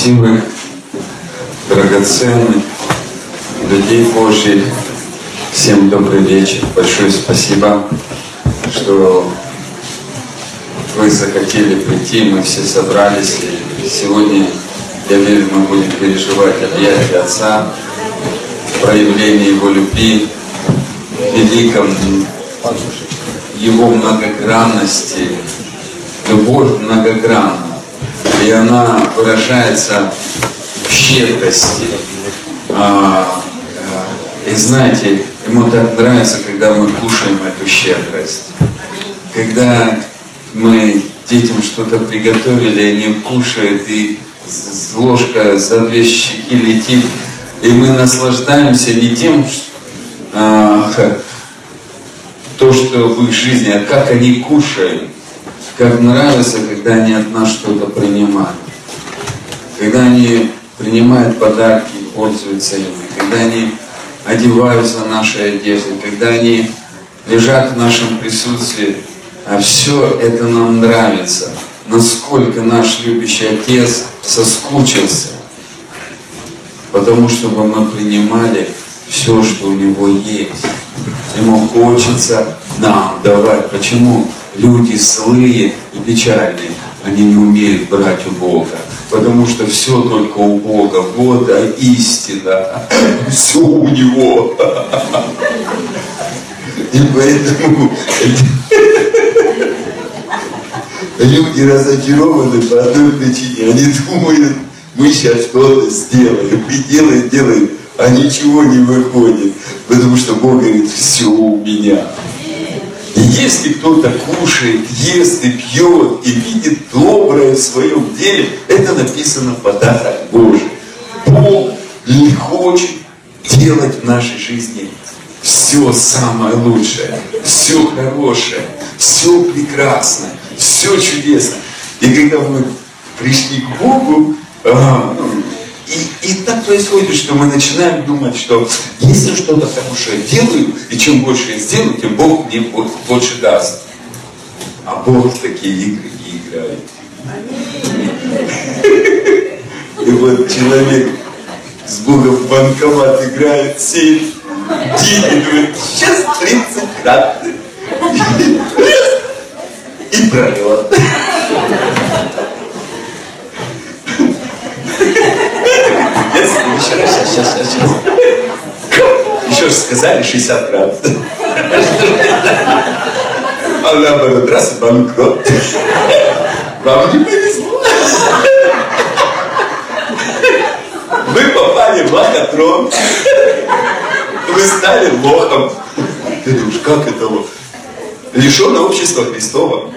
красивых, драгоценных людей Божьих. Всем добрый вечер. Большое спасибо, что вы захотели прийти. Мы все собрались. И сегодня, я верю, мы будем переживать объятия Отца, проявление Его любви, великом Его многогранности. Любовь многогранна и она выражается в щедрости. А, а, и знаете, ему так нравится, когда мы кушаем эту щедрость. Когда мы детям что-то приготовили, они кушают, и ложка за две щеки летит, и мы наслаждаемся не тем, а, то, что в их жизни, а как они кушают как нравится, когда они от нас что-то принимают. Когда они принимают подарки и пользуются ими. Когда они одеваются нашей одеждой. Когда они лежат в нашем присутствии. А все это нам нравится. Насколько наш любящий Отец соскучился. Потому чтобы мы принимали все, что у Него есть. Ему хочется нам давать. Почему? Люди злые и печальные, они не умеют брать у Бога. Потому что все только у Бога. Вот истина. Все у Него. И поэтому люди разочарованы по одной причине. Они думают, мы сейчас что-то сделаем. И делаем, делаем, а ничего не выходит. Потому что Бог говорит, все у меня. И если кто-то кушает, ест и пьет, и видит доброе в своем деле, это написано подарок Божий. Бог не хочет делать в нашей жизни все самое лучшее, все хорошее, все прекрасное, все чудесное. И когда мы пришли к Богу, а, и, и так происходит, что мы начинаем думать, что если что-то хорошее делаю, и чем больше я сделаю, тем Бог мне больше даст. А Бог такие игры не играет. И вот человек с Богом в банкомат играет, сеет деньги, говорит, сейчас 30 крат. И пролет. Сейчас, сейчас, сейчас. Еще же сказали 60 градусов. А наоборот, раз и банкрот. Вам не повезло. Вы попали в лохотрон. Вы стали лохом. Ты думаешь, как это лох? Лишенное общества Христова.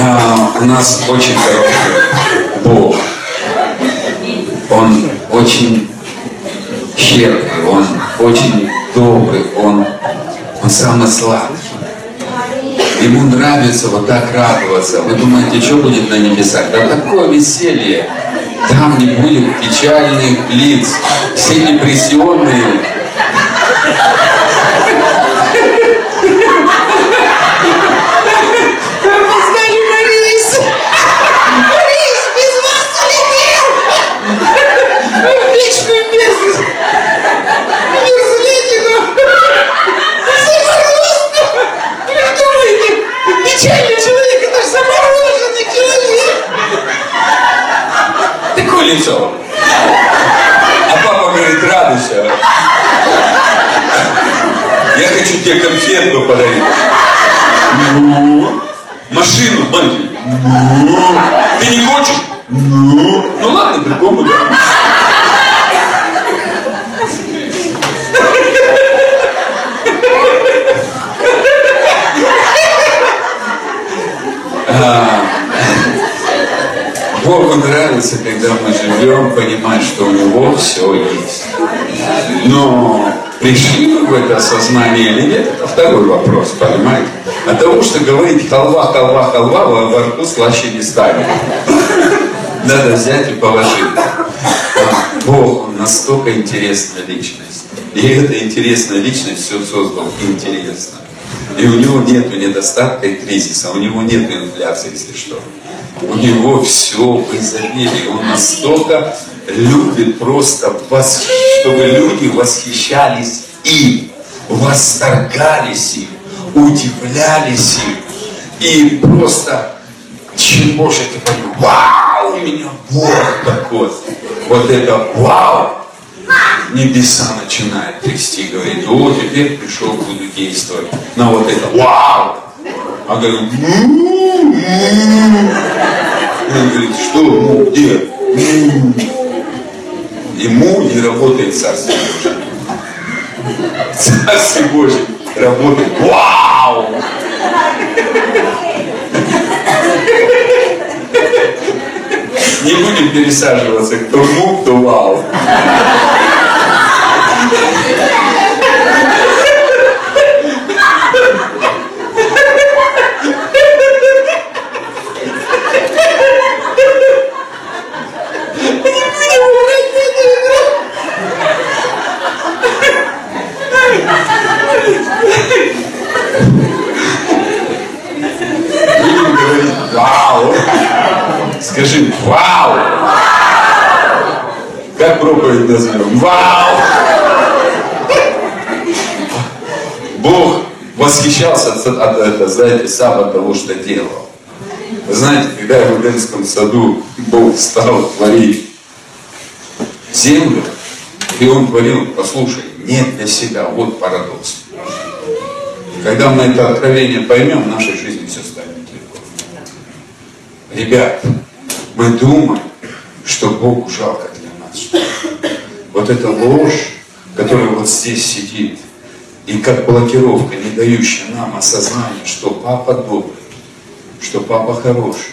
У нас очень хороший Бог. Он очень щедрый, он очень добрый, он, он самый сладкий. Ему нравится вот так радоваться. Вы думаете, что будет на небесах? Да такое веселье. Там не будет печальных лиц. Все депрессионные. Пускай Борис! Борис, без вас улетел! В вечную бездну! Мерзлите, но... Заморозку! Вы думаете, печальный человек, это же замороженный человек! Такое лицо. А папа говорит, радуйся. Я хочу тебе конфетку подарить. Ну, машину, мальчик. Ну, ты не хочешь? Ну, ну ладно, другому дам. А, Богу нравится, когда мы живем, понимать, что у него все есть. Но пришли в это осознание или нет, это второй вопрос, понимаете? От того, что говорить халва, халва, халва, во рту слаще не станет. Надо взять и положить. А, Бог, Он настолько интересная личность. И эта интересная личность все создал интересно. И у него нет недостатка и кризиса, у него нет инфляции, если что. У него все в изобилии. Он настолько любит просто, вос- чтобы люди восхищались им, восторгались им, удивлялись им. И просто, чего же ты понимаешь? Вау, у меня Бог такой. Вот это вау, небеса начинает трясти, говорит, о, теперь пришел, буду действовать. На вот это, вау! А говорю. Он говорит, что, му, где? Му. Ему не работает Царствие Божие. Царствие Божие работает, вау! Не будем пересаживаться, кто му, кто вау. Будем говорить вау. Скажи вау. Как проповедь назовем? Вау. Бог восхищался от, от это, знаете, сам от того, что делал. Вы знаете, когда в Эдемском саду Бог стал творить землю, и Он творил, послушай, не для себя, вот парадокс. Когда мы это откровение поймем, в нашей жизни все станет легко. Ребят, мы думаем, что Богу жалко. Вот эта ложь, которая вот здесь сидит, и как блокировка, не дающая нам осознания, что папа добрый, что папа хороший,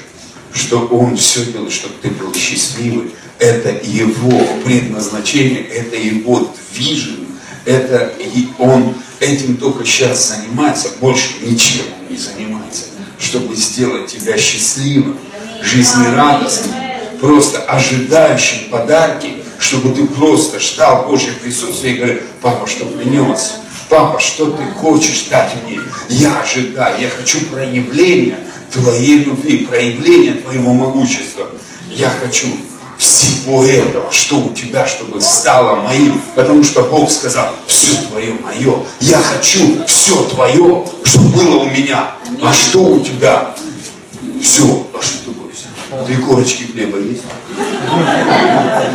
что он все делает, чтобы ты был счастливый. Это его предназначение, это его движение, это и он этим только сейчас занимается, больше ничем он не занимается, чтобы сделать тебя счастливым, жизнерадостным, просто ожидающим подарки, чтобы ты просто ждал Божье присутствие и говорил, папа, что принес? Папа, что ты хочешь дать мне? Я ожидаю, я хочу проявления твоей любви, проявления твоего могущества. Я хочу всего этого, что у тебя, чтобы стало моим. Потому что Бог сказал, все твое мое. Я хочу все твое, что было у меня. А что у тебя? Все. Три корочки хлеба есть?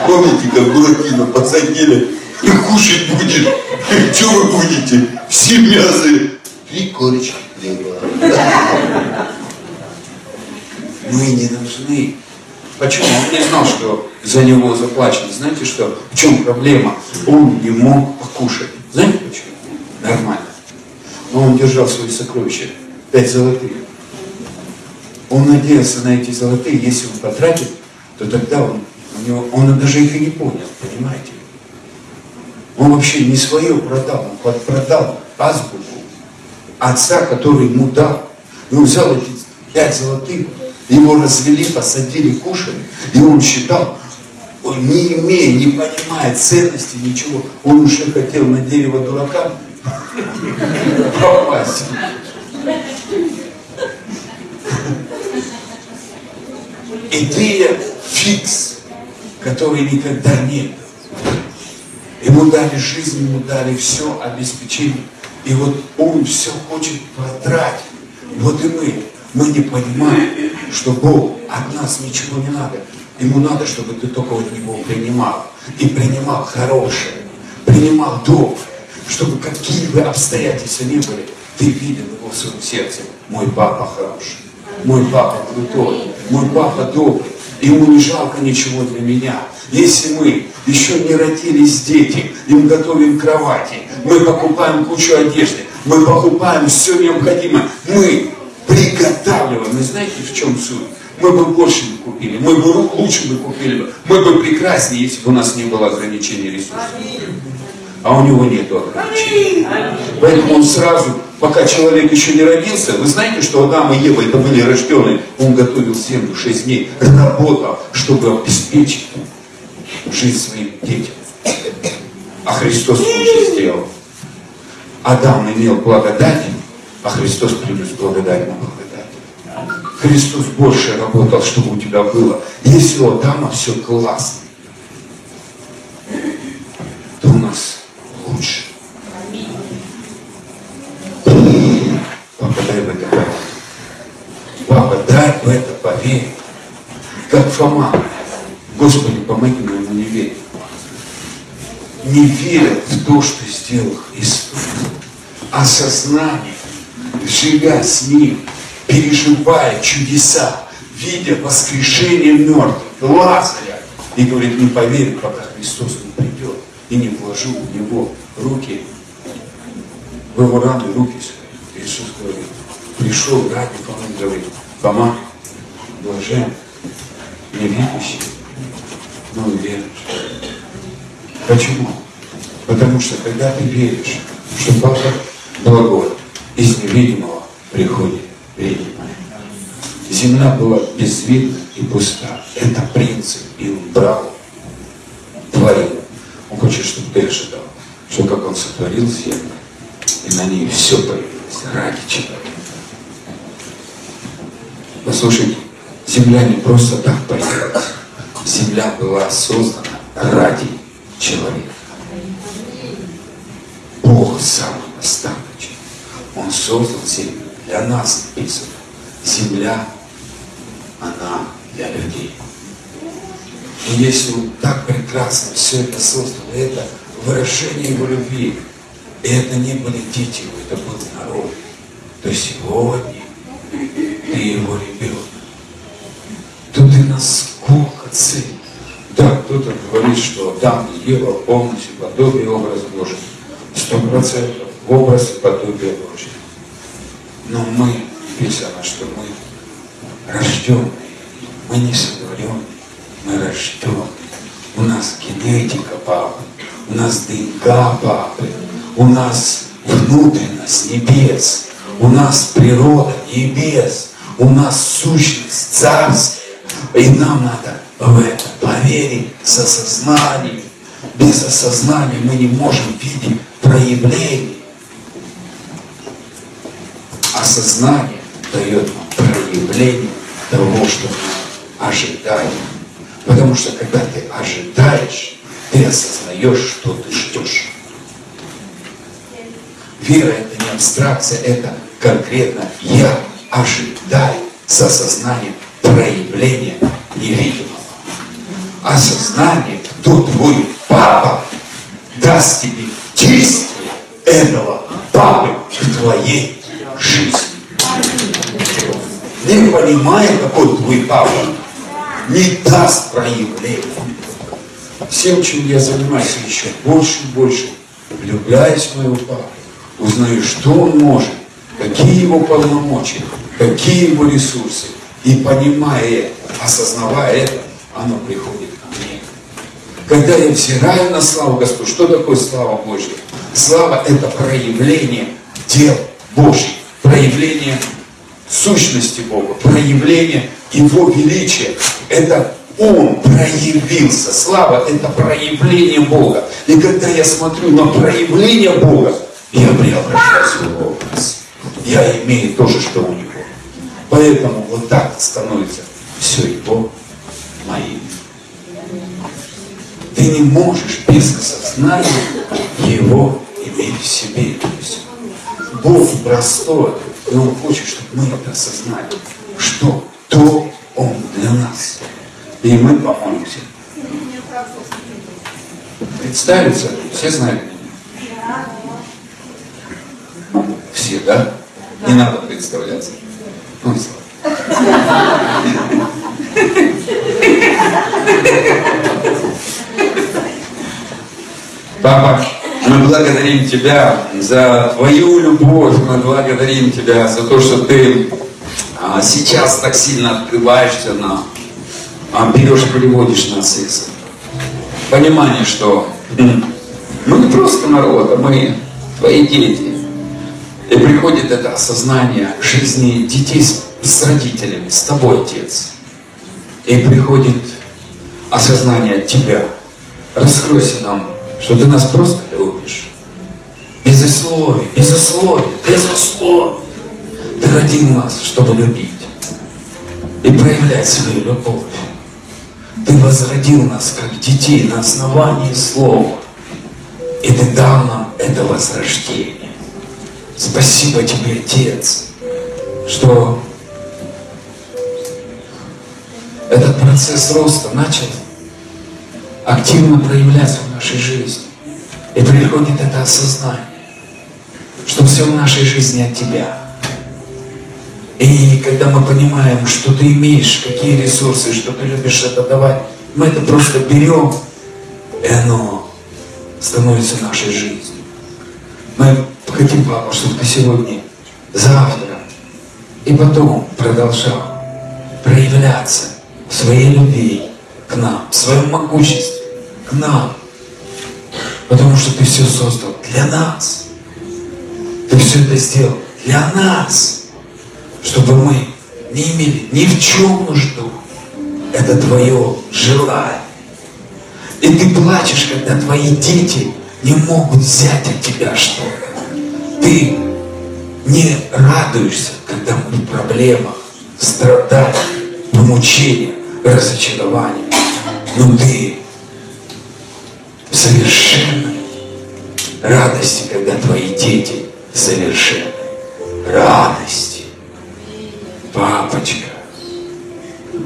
Помните, как Буратино подсадили и кушать будет? Что вы будете? Все мясо. Три корочки хлеба. Мы не должны Почему? Он не знал, что за него заплачено. Знаете что? В чем проблема? Он не мог покушать. Знаете почему? Нормально. Но он держал свои сокровища. Пять золотых. Он надеялся на эти золотые, если он потратит, то тогда он, у него, он даже их и не понял, понимаете? Он вообще не свое продал, он продал азбуку отца, который ему дал. И он взял эти пять золотых, его развели, посадили, кушали. И он считал, он не имея, не понимая ценности, ничего, он уже хотел на дерево дурака попасть. Идея фикс, который никогда не был. Ему дали жизнь, ему дали все, обеспечение. И вот он все хочет потратить. Вот и мы мы не понимаем, что Бог от нас ничего не надо. Ему надо, чтобы ты только от Него принимал. И принимал хорошее, принимал доброе, чтобы какие бы обстоятельства ни были, ты видел его в своем сердце. Мой папа хороший, мой папа крутой, мой папа добрый. Ему не жалко ничего для меня. Если мы еще не родились дети, им готовим кровати, мы покупаем кучу одежды, мы покупаем все необходимое, мы приготавливаем. И знаете, в чем суть? Мы бы больше бы купили, мы бы лучше бы купили, мы бы прекраснее, если бы у нас не было ограничений ресурсов. А у него нет ограничений. Поэтому он сразу, пока человек еще не родился, вы знаете, что Адам и Ева это были рожденные, он готовил землю 6 дней, работал, чтобы обеспечить жизнь своим детям. А Христос лучше сделал. Адам имел благодать, а Христос принес благодать на благодать. Христос больше работал, чтобы у тебя было. Если у Адама все классно, то у нас лучше. Папа, дай в это поверить. Дай в это поверить. Как Фома. Господи, помоги моему не верить. Не верят в то, что сделал Христос. Осознание живя с Ним, переживая чудеса, видя воскрешение мертвых, Лазаря, и говорит, не поверю, пока Христос не придет, и не вложу в Него руки, в его раны руки свои. Иисус говорит, пришел ради Фома, говорит, Фома, блажен, не видящий, но верующий. Почему? Потому что когда ты веришь, что Папа благой, из невидимого приходит видимое. Земля была безвидна и пуста. Это принцип. И он брал, творил. Он хочет, чтобы ты ожидал, что как он сотворил землю, и на ней все появилось ради человека. Послушайте, земля не просто так появилась. Земля была создана ради человека. Бог сам наставник. Он создал землю. Для нас написано. Земля, она для людей. И если Он так прекрасно все это создал, это выражение Его любви, и это не были дети Его, это был народ. То сегодня ты Его ребенок. То ты насколько ценишь. Да, кто-то говорит, что Адам и Ева полностью подобие образа Божьего. Сто процентов образ и подобие Божье. Но мы, писано, что мы рожденные, мы не сотворенные, мы рожденные. У нас генетика папы, у нас ДНК папы, у нас внутренность небес, у нас природа небес, у нас сущность царская. И нам надо в это поверить с осознанием. Без осознания мы не можем видеть проявление осознание дает нам проявление того, что мы ожидаем. Потому что когда ты ожидаешь, ты осознаешь, что ты ждешь. Вера это не абстракция, это конкретно я ожидаю с осознанием проявления невидимого. Осознание, кто твой папа, даст тебе действие этого папы в твоей жизни. Не понимая, какой твой папа, не даст проявления. Всем, чем я занимаюсь еще больше и больше, влюбляюсь в моего папу, узнаю, что он может, какие его полномочия, какие его ресурсы. И понимая это, осознавая это, оно приходит ко мне. Когда я взираю на славу Господа, что такое слава Божья? Слава – это проявление дел Божьих, проявление сущности Бога, проявление Его величия. Это Он проявился. Слава – это проявление Бога. И когда я смотрю на проявление Бога, я преображаюсь в Его образ. Я имею то же, что у Него. Поэтому вот так становится все Его моим. Ты не можешь без осознания Его иметь в себе. Бог простой, и Он хочет, чтобы мы это осознали, что то Он для нас. И мы помолимся. Представиться, все знают меня? Все, да? Не надо представляться. Ну, Папа, мы благодарим Тебя за Твою любовь, мы благодарим Тебя за то, что Ты а, сейчас так сильно открываешься нам, а, берешь, приводишь нас из понимания, что мы не просто народ, а мы Твои дети. И приходит это осознание жизни детей с, с родителями, с Тобой, Отец. И приходит осознание Тебя. Раскройся нам что ты нас просто любишь. Без условий, без условий, без условий. Ты родил нас, чтобы любить и проявлять свою любовь. Ты возродил нас, как детей, на основании Слова. И Ты дал нам это возрождение. Спасибо Тебе, Отец, что этот процесс роста начал активно проявляться в нашей жизни. И приходит это осознание, что все в нашей жизни от Тебя. И когда мы понимаем, что Ты имеешь, какие ресурсы, что Ты любишь это давать, мы это просто берем, и оно становится нашей жизнью. Мы хотим, Папа, чтобы Ты сегодня, завтра и потом продолжал проявляться в своей любви, к нам, в своем могуществе, к нам. Потому что ты все создал для нас. Ты все это сделал для нас, чтобы мы не имели ни в чем нужду. Это твое желание. И ты плачешь, когда твои дети не могут взять от тебя что-то. Ты не радуешься, когда мы в проблемах, в страданиях, в мучениях, разочарованиях но ты в совершенной радости, когда твои дети совершенны. Радости. Папочка,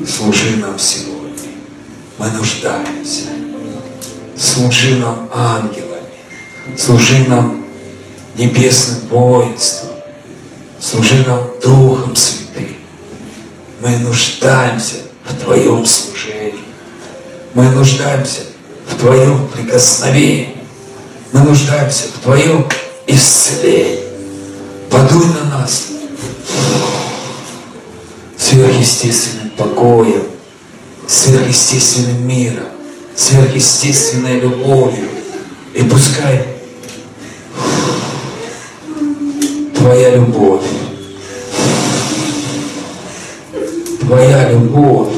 служи нам сегодня. Мы нуждаемся. Служи нам ангелами. Служи нам небесным воинством. Служи нам Духом Святым. Мы нуждаемся в Твоем служении. Мы нуждаемся в Твоем прикосновении. Мы нуждаемся в Твоем исцелении. Подуй на нас сверхъестественным покоем, сверхъестественным миром, сверхъестественной любовью. И пускай Твоя любовь, Твоя любовь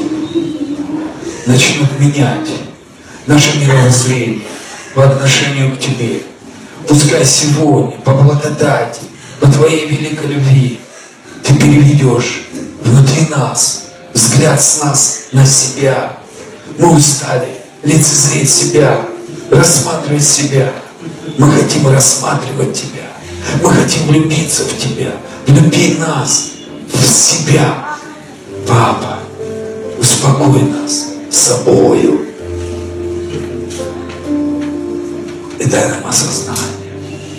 начнут менять наше мировоззрение по отношению к Тебе. Пускай сегодня, по благодати, по Твоей великой любви, Ты переведешь внутри нас, взгляд с нас на себя. Мы устали лицезреть себя, рассматривать себя. Мы хотим рассматривать Тебя. Мы хотим влюбиться в Тебя. Влюби нас в себя. Папа, успокой нас собою. И дай нам осознание,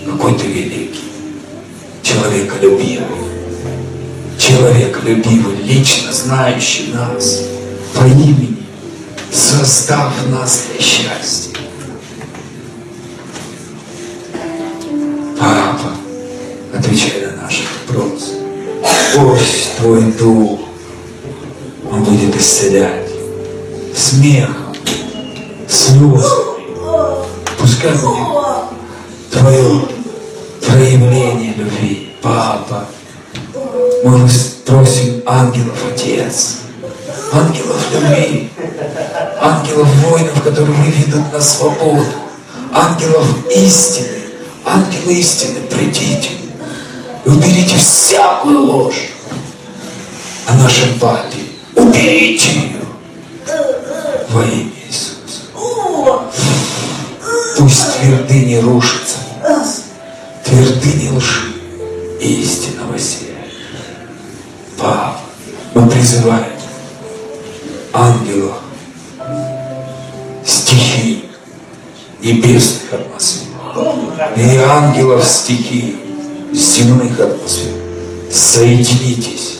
какой Ты великий, человеколюбивый, человеколюбивый, лично знающий нас по имени, создав нас для счастья. Отвечай на наши вопросы. Пусть Твой Дух, Он будет исцелять смехом, слезами. Пускай будет Твое проявление любви, Папа. Мы просим ангелов, Отец, ангелов любви, ангелов воинов, которые выведут на свободу, ангелов истины, ангелы истины, придите уберите всякую ложь о нашем папе. Уберите ее во имя Иисуса. Пусть твердыни рушатся, твердыни лжи и истинного сияния. Папа, мы призываем ангелов, стихий, небесных атмосфер и ангелов стихий, земных атмосфер. Соединитесь.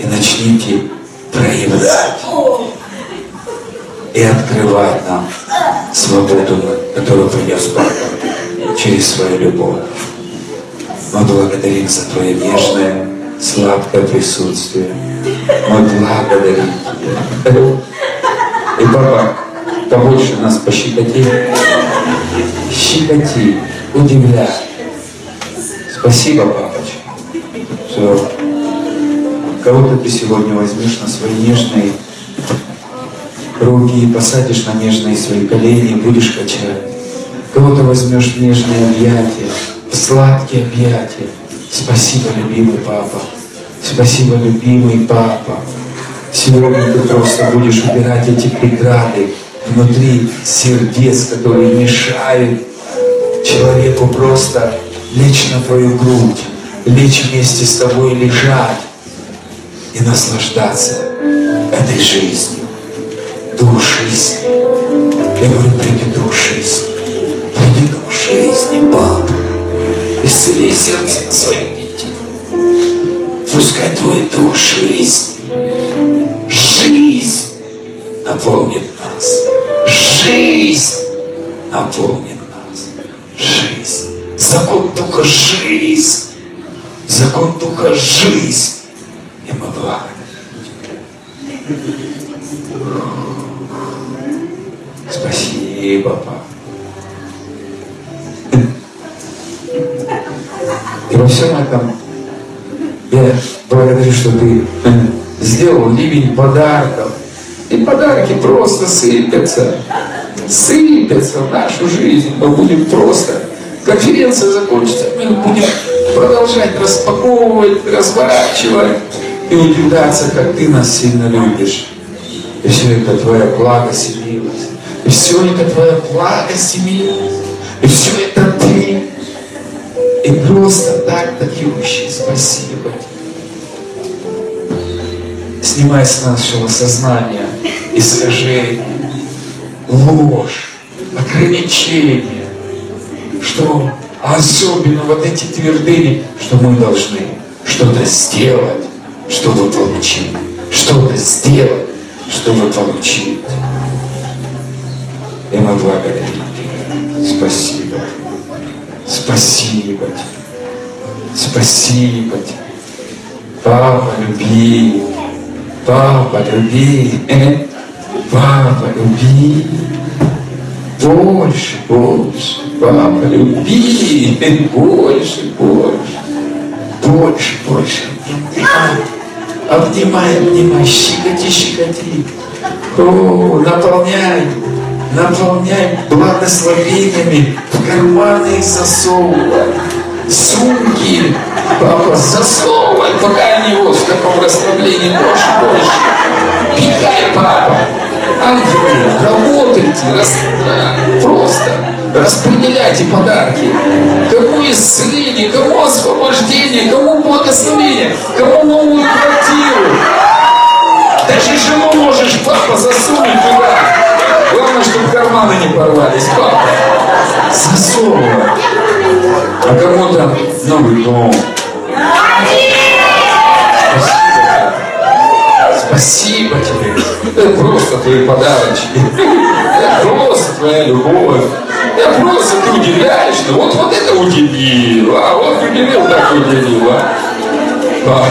И начните проявлять и открывать нам свободу, которую принес Папа через свою любовь. Мы благодарим за Твое нежное, сладкое присутствие. Мы благодарим Тебя. И, папа, побольше нас пощекоти. Щекоти, удивляй. Спасибо, папочка, что кого-то ты сегодня возьмешь на свои нежные руки и посадишь на нежные свои колени, будешь качать. Кого-то возьмешь в нежные объятия, в сладкие объятия. Спасибо, любимый папа. Спасибо, любимый папа. Сегодня ты просто будешь убирать эти преграды внутри сердец, которые мешают человеку просто лечь на твою грудь, лечь вместе с тобой лежать и наслаждаться этой жизнью. Дух жизни. Я говорю, приди дух жизни. Приди дух жизни, папа. Исцели сердце своих детей. Пускай твой дух жизни, жизнь наполнит. Жизнь наполнит нас. Жизнь. Закон Духа жизнь. Закон Духа жизнь. И мы благодарим Спасибо, папа. И во всем этом я благодарю, что ты сделал ливень подарков. И подарки просто сыпятся, сыпятся в нашу жизнь. Мы будем просто, конференция закончится, мы будем продолжать распаковывать, разворачивать и удивляться, как ты нас сильно любишь. И все это твоя благость и милость. И все это твоя благость и милость. И все это ты. И просто так дающий. Спасибо Снимай с нашего сознания искажение, ложь, ограничения, что особенно вот эти твердыни, что мы должны что-то сделать, чтобы получить, что-то сделать, чтобы получить. И мы благодарим. Спасибо. Спасибо тебе. Спасибо тебе. Папа, люби. Папа, люби. Папа, люби. Больше, больше. Папа, люби. Больше, больше. Больше, больше. Обнимай, обнимай, щекоти, щекоти. О, наполняй наполняем благословениями, в карманы их засовывай, сумки, папа, засовывай, пока они вот в таком расслаблении больше, больше. Пихай, папа. Ангелы, работайте, рас... просто распределяйте подарки. Кому исцеление, кому освобождение, кому благословение, кому новую квартиру. Даже жену можешь, папа, засунуть туда. Главное, чтобы карманы не порвались, папа. Засовывай. А кому-то новый дом. Спасибо тебе. Это просто твои подарочки. Это просто твоя любовь. Это просто ты удивляешь. Ну вот, вот это удивил. А вот удивил, так удивил. А, а.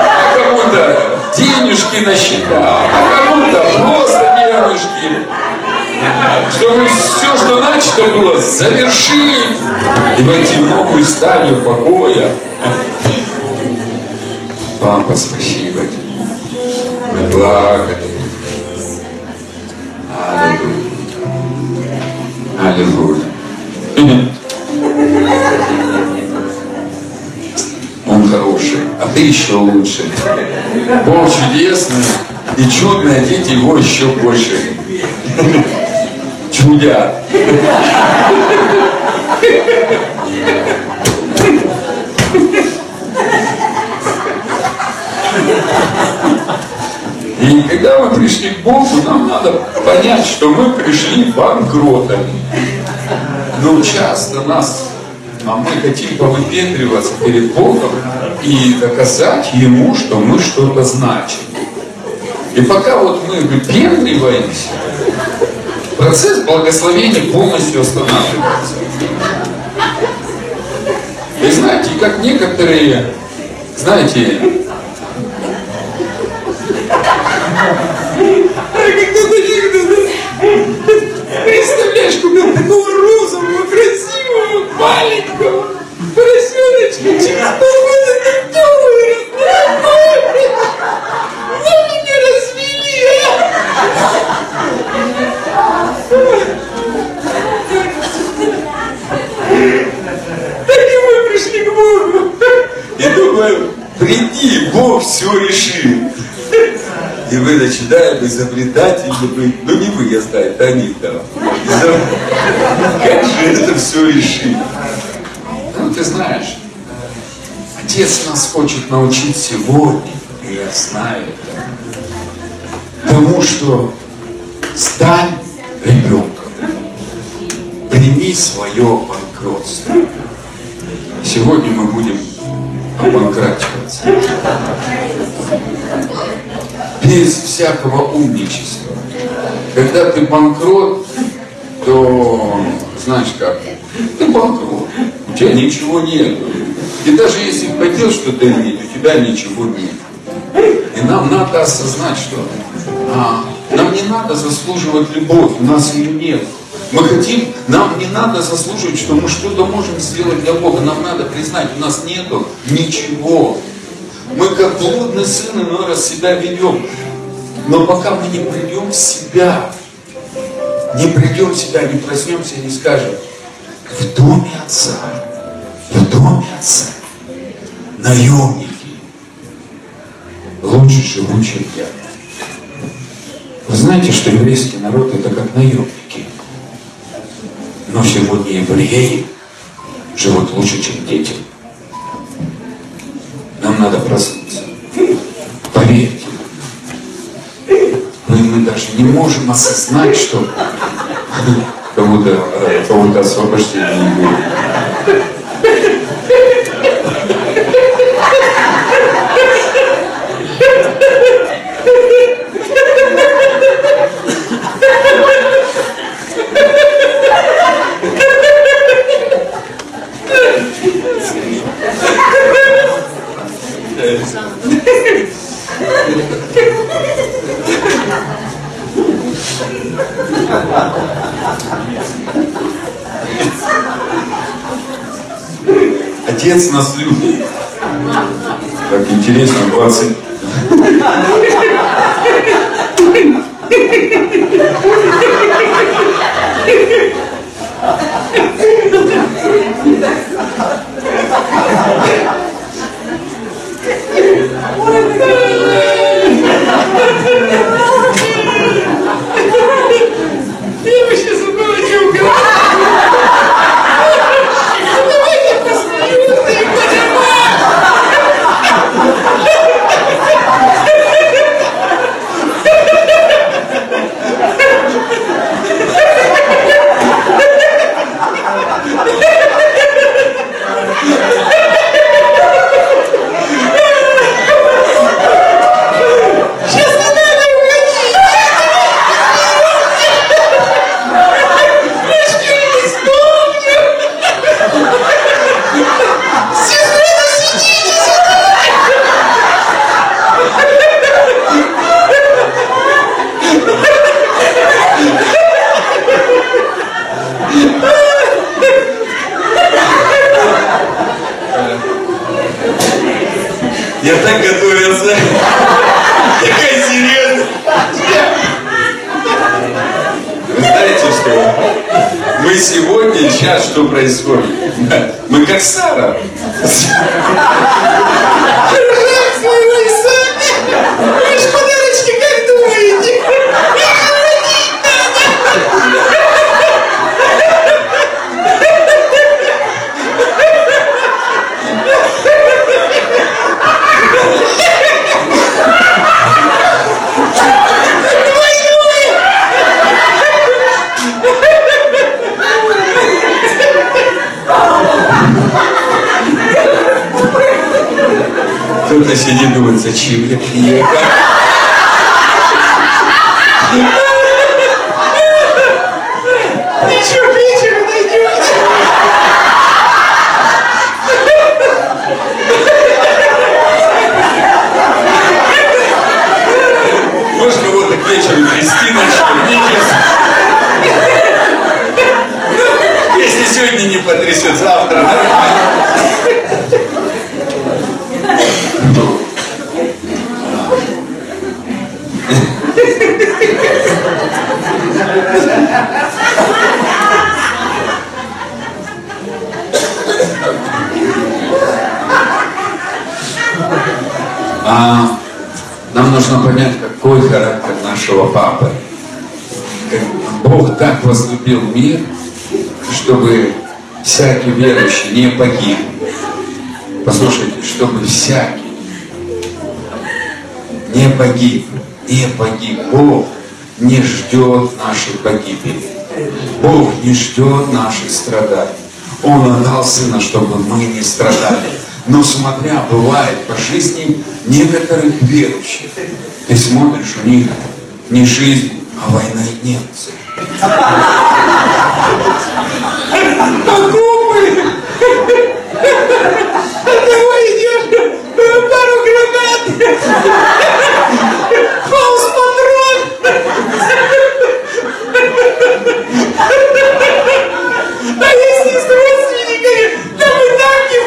а кому-то денежки насчитал. А кому-то просто денежки. Чтобы все, что начато было, завершить и войти в новую стадию покоя. Папа, спасибо тебе. Благодарим. Аллилуйя. Аллилуйя. Он хороший, а ты еще лучше. Бог чудесный и чудный, а дети его еще больше. Чудят. И когда мы пришли к Богу, нам надо понять, что мы пришли банкротами. Но часто нас, а мы хотим повыпендриваться перед Богом и доказать Ему, что мы что-то значим. И пока вот мы выпендриваемся, процесс благословения полностью останавливается. И знаете, как некоторые, знаете, маленького поросеночка через полгода как вырос. Вы меня развели, Так и мы пришли к Богу. И думаю, приди, Бог все решит. И вы начинаем изобретательно быть, ну не вы, я знаю, это они там. Как же это все решить? Ну, ты знаешь, Отец нас хочет научить сегодня, и я знаю это, тому, что стань ребенком, прими свое банкротство. Сегодня мы будем обанкрачиваться без всякого умничества. Когда ты банкрот, то знаешь как, ты банкрот, у тебя ничего нет. И даже если хотел что-то иметь, у тебя ничего нет. И нам надо осознать, что а, нам не надо заслуживать любовь, у нас ее нет. Мы хотим, нам не надо заслуживать, что мы что-то можем сделать для Бога. Нам надо признать, у нас нету ничего. Мы как блудный сын иной раз себя ведем. Но пока мы не придем в себя, не придем себя, не проснемся и не скажем, в доме отца, в доме отца, наемники лучше живут, чем я. Вы знаете, что еврейский народ это как наемники. Но сегодня евреи живут лучше, чем дети. Нам надо проснуться. Поверьте. Мы даже не можем осознать, что кому-то кого освобождения не будет. Отец нас любит. Так интересно, 20. Понять, какой характер нашего папы. Бог так возлюбил мир, чтобы всякий верующий не погиб. Послушайте, чтобы всякий не погиб, не погиб. Бог не ждет нашей погибели. Бог не ждет наших страданий. Он отдал Сына, чтобы мы не страдали. Но смотря, бывает по жизни некоторых верующих, ты смотришь, у них не жизнь, а война и немцы. Покупы! Одного идешь, пару гранат! Хаос патрон! А если с родственниками, там и так не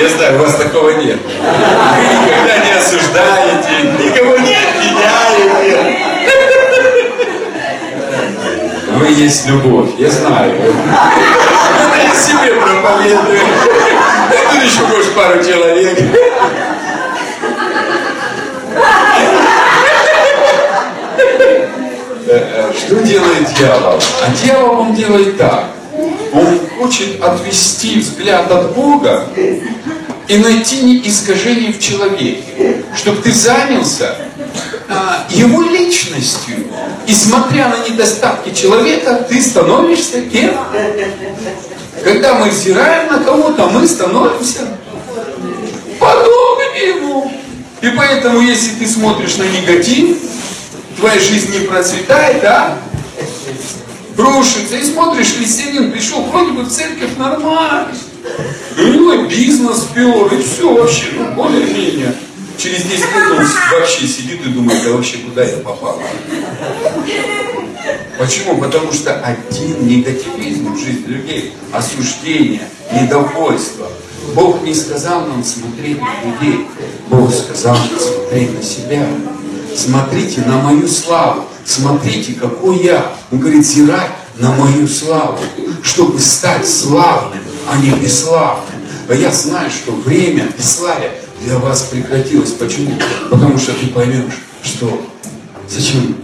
Я знаю, у вас такого нет. Вы никогда не осуждаете, никого не обвиняете. Вы есть любовь, я знаю. Это я себе проповедую. Тут еще, может, пару человек. Что делает дьявол? А дьявол он делает так. Он хочет отвести взгляд от Бога и найти не искажение в человеке, чтобы ты занялся а, его личностью. И смотря на недостатки человека, ты становишься кем? Когда мы взираем на кого-то, мы становимся подобными ему. И поэтому, если ты смотришь на негатив, твоя жизнь не процветает, да? Рушится. И смотришь, христианин пришел вроде бы в церковь нормально. Него бизнес пер, и все вообще, ну, более-менее. Через 10 лет он вообще сидит и думает, да вообще куда я попал? Почему? Потому что один негативизм в жизни людей, осуждение, недовольство. Бог не сказал нам смотреть на людей, Бог сказал нам смотреть на себя. Смотрите на мою славу, смотрите, какой я. Он говорит, зирать на мою славу, чтобы стать славным, не бесславным. А я знаю, что время бесславия для вас прекратилось. Почему? Потому что ты поймешь, что зачем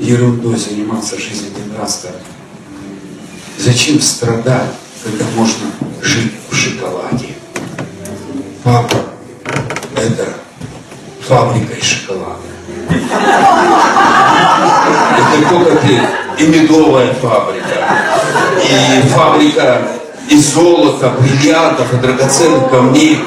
ерундой заниматься жизнь один раз так? Зачем страдать, когда можно жить в шоколаде? Папа, это фабрика из шоколада. Это только ты. И медовая фабрика, и фабрика из золота, бриллиантов и драгоценных камней.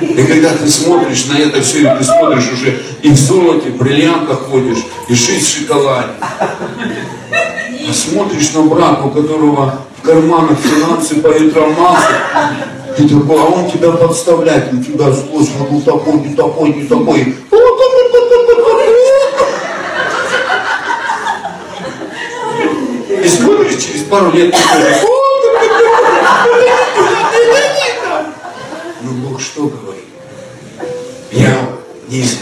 И когда ты смотришь на это все, и ты смотришь уже и в золоте, в бриллиантах ходишь, и жизнь в шоколаде. А смотришь на брата, у которого в карманах финансы поют романсы, ты такой, а он тебя подставляет, у тебя злость, ну такой, не такой, не такой. И смотришь, через пару лет ты скажешь,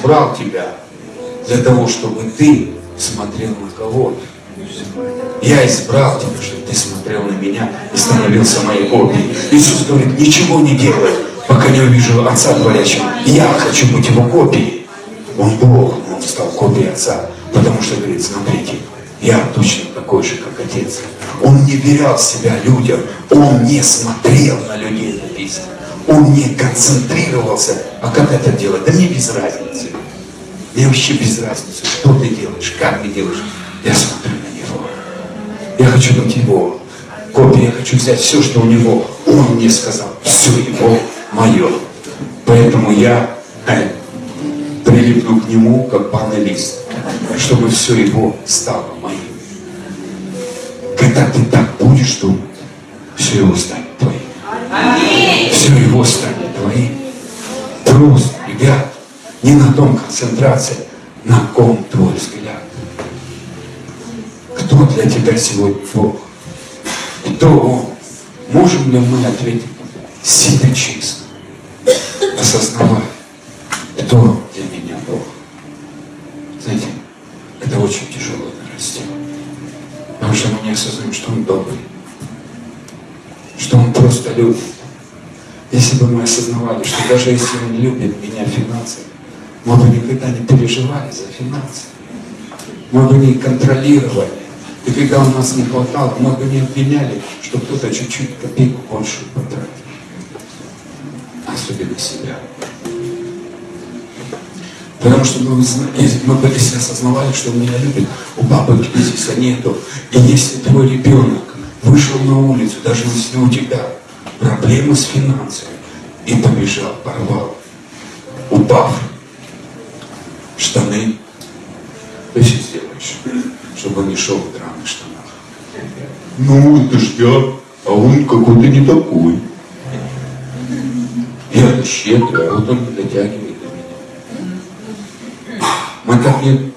избрал тебя для того, чтобы ты смотрел на кого-то. Я избрал тебя, чтобы ты смотрел на меня и становился моей копией. Иисус говорит, ничего не делай, пока не увижу Отца Творящего. Я хочу быть Его копией. Он Бог, но Он стал копией Отца. Потому что говорит, смотрите, я точно такой же, как Отец. Он не верял себя людям, он не смотрел на людей написано. Он не концентрировался. А как это делать? Да мне без разницы. Мне вообще без разницы, что ты делаешь, как ты делаешь. Я смотрю на него. Я хочу быть его копией, я хочу взять все, что у него. Он мне сказал, все его мое. Поэтому я э, прилипну к нему, как панелист, чтобы все его стало моим. Когда ты так будешь думать, все его станет. Все его станет твоим. Просто, ребят, не на том концентрация, на ком твой взгляд. Кто для тебя сегодня Бог? Кто Он? Можем ли мы ответить себе честно, осознавая, кто для меня Бог? Знаете, это очень тяжело нарасти. Потому что мы не осознаем, что Он добрый, что Он просто любит. Если бы мы осознавали, что даже если Он любит меня финансово, мы бы никогда не переживали за финансы. Мы бы не контролировали. И когда у нас не хватало, мы бы не обвиняли, что кто-то чуть-чуть копейку больше потратил. Особенно себя. Потому что мы, мы бы если осознавали, что меня любят, у папы кризиса нету. И если твой ребенок вышел на улицу, даже если у тебя проблемы с финансами, и побежал, порвал, упав, штаны, ты все сделаешь, чтобы не шел в драных штанах. Ну, это ж я, а он какой-то не такой. Я-то щедрый, а вот он не дотягивает до меня. Мы так не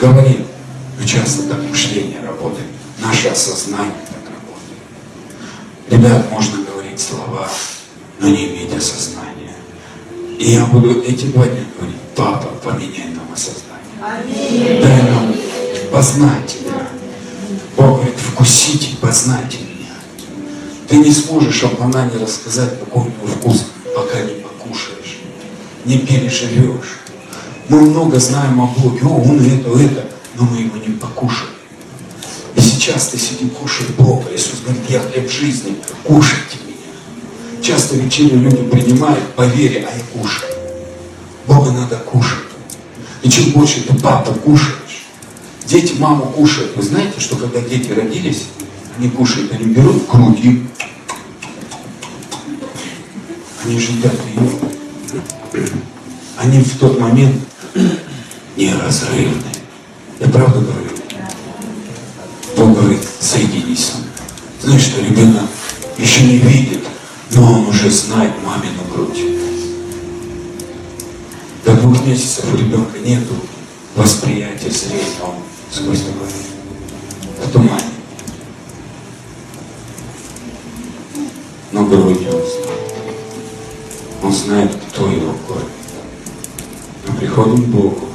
говорим, но часто так мышление работает, наше осознание. Ребят, можно говорить слова, но не иметь осознания. И я буду эти два дня говорить, папа, поменяй нам осознание. Дай нам познать Тебя. Бог говорит, вкусите познайте меня. Ты не сможешь о банане рассказать, какой у него вкус, пока не покушаешь, не переживешь. Мы много знаем о Боге, о, он это, это, но мы его не покушаем. И сейчас ты сиди, кушай Бога. Иисус говорит, я хлеб жизни, кушайте меня. Часто вечерю люди принимают по вере, а я кушаю. Бога надо кушать. И чем больше ты, папа, кушаешь, дети маму кушают. Вы знаете, что когда дети родились, они кушают, они берут грудь и они же едят ее. Они в тот момент неразрывны. Я правду говорю? Соединись со мной. Знаешь, что ребенок еще не видит, но он уже знает мамину грудь. До двух месяцев у ребенка нету восприятия зрения, он сквозь такой в тумане. Но грудь он знает. Он знает, кто его кормит. Мы приходим к Богу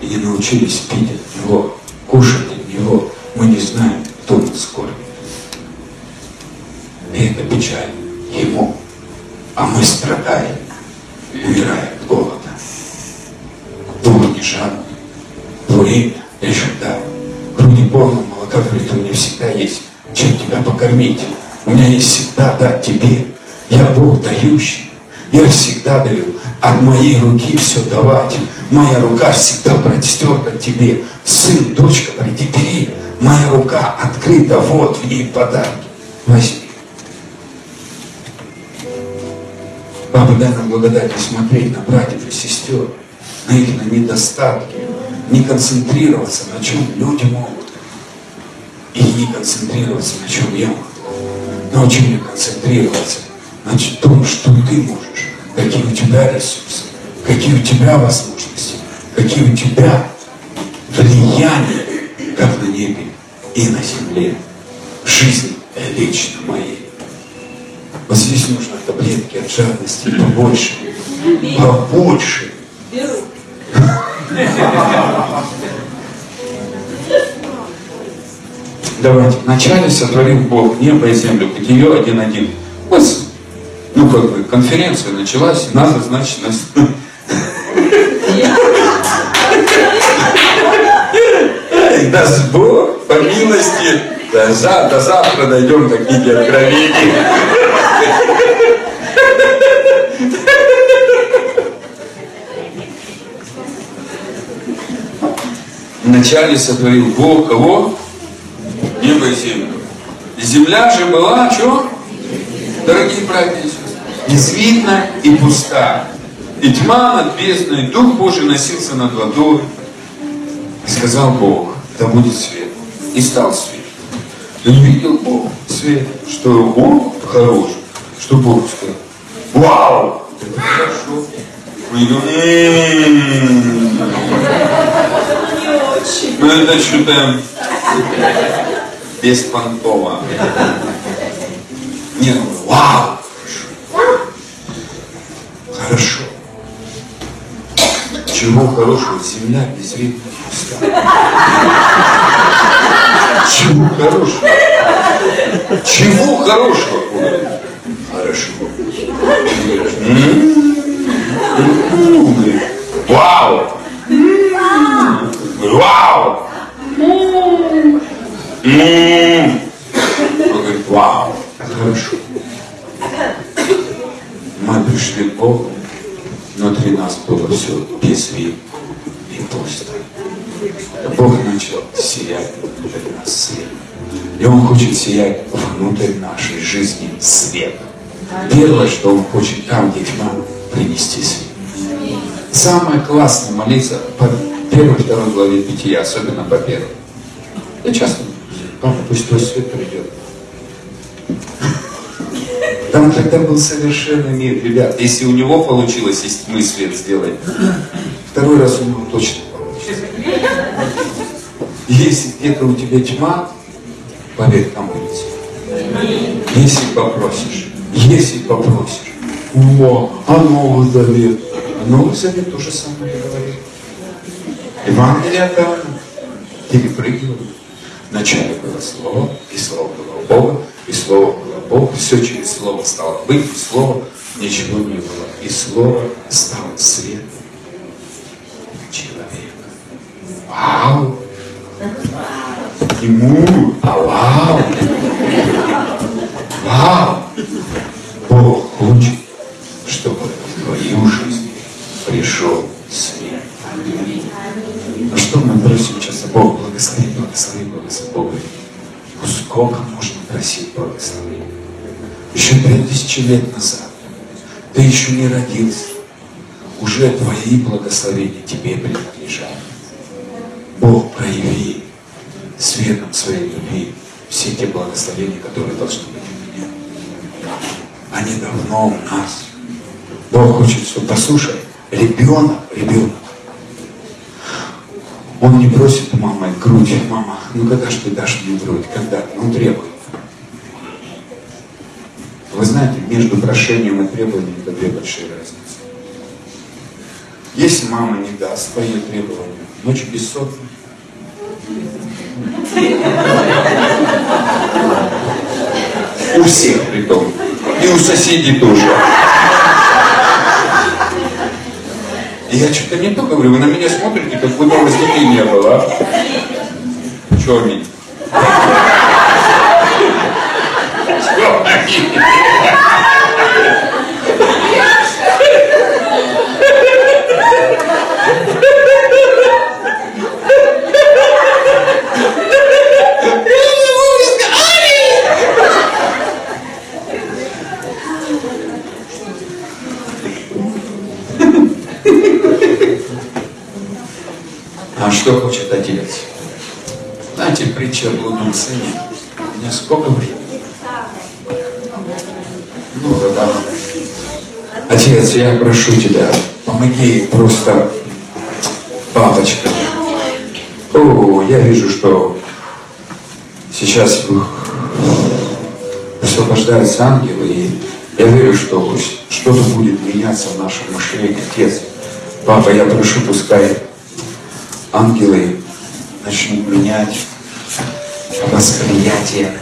и не научились пить от Него, кушать от Него. Мы не знаем, нас кормит. И это печаль Ему. А мы страдаем, умираем от голода. Бог не жадный. Время лишь да. Груди полного молока, говорит, у меня всегда есть чем тебя покормить. У меня есть всегда дать тебе. Я Бог дающий. Я всегда даю. От моей руки все давать. Моя рука всегда простерта к тебе. Сын, дочка, приди, бери. Моя рука открыта, вот в ней подарки. Возьми. Папа, дай нам благодать посмотреть на братьев и сестер, на их на недостатки, не концентрироваться на чем люди могут, и не концентрироваться на чем я могу. Научи меня концентрироваться на том, что ты можешь, какие у тебя ресурсы, какие у тебя возможности, какие у тебя влияния, как на небе и на земле, в жизни лично моей. Вот здесь нужно таблетки от жадности побольше. Побольше. Давайте. Вначале сотворил Бог небо и землю, бытие один-один. Вот, ну как бы, конференция началась, надо, значит, нас... Даст Бог, по милости, до, за, до завтра дойдем до книги Откровений. Вначале сотворил Бог кого? Небо и землю. И земля же была, что? Дорогие братья и сестры, безвидна и пуста. И тьма над бездной, Дух Божий носился над водой. И сказал Бог, да будет свет. И стал свет. И увидел Бог свет, что Он хорош, что Бог сказал, вау, это хорошо. Мы говорим, ну это что-то беспонтово. Нет, вау, хорошо. Чего хорошего? Земля безвредна пуста. Чего хорошего? Чего хорошего? Хорошо. Вау! Вау! Он говорит, вау, хорошо. Мы пришли к внутри нас было все безвидно и пусто. Бог начал сиять внутрь нас свет. И Он хочет сиять внутрь нашей жизни свет. Первое, что Он хочет там, где тьма, принести свет. Самое классное молиться по первой, второй главе Бытия, особенно по первой. Я часто Папа, пусть твой свет придет. Там тогда был совершенный мир, ребят. Если у него получилось из свет сделать, второй раз у него точно получится. Если где-то у тебя тьма, поверь, там будет свет. Если попросишь, если попросишь. О, а Новый Завет. А Новый Завет то же самое говорит. Евангелие там перепрыгивают. Вначале было Слово, и Слово было у Бога, и Слово было Бог. Все через Слово стало быть, и Слово ничего не было. И Слово стало свет человека. Вау! Ему, а вау! Вау! Бог хочет, чтобы в твою жизнь пришел свет. А что мы просим сейчас? Бог благослови, благослови, благослови. Сколько можно просить благословения? Еще две тысячи лет назад ты еще не родился. Уже твои благословения тебе принадлежат. Бог, прояви светом своей любви все те благословения, которые должны быть у меня. Они давно у нас. Бог хочет, чтобы, послушай, ребенок, ребенок, он не просит мамы грудь, мама, ну когда же ты дашь мне грудь, когда? Он требует. Вы знаете, между прошением и требованием это две большие разницы. Если мама не даст твои требования, ночью бессонная. У всех при том. И у соседей тоже. И я что-то не то говорю, вы на меня смотрите, как вас детей не было. А? Чего аминь? А что хочет отец? Знаете, притча о блудном сыне. У меня сколько времени? Ну, да. Отец, я прошу тебя, помоги просто, папочка. О, я вижу, что сейчас освобождаются ангелы, и я верю, что что-то будет меняться в нашем мышлении. Отец, папа, я прошу, пускай ангелы начнут менять восприятия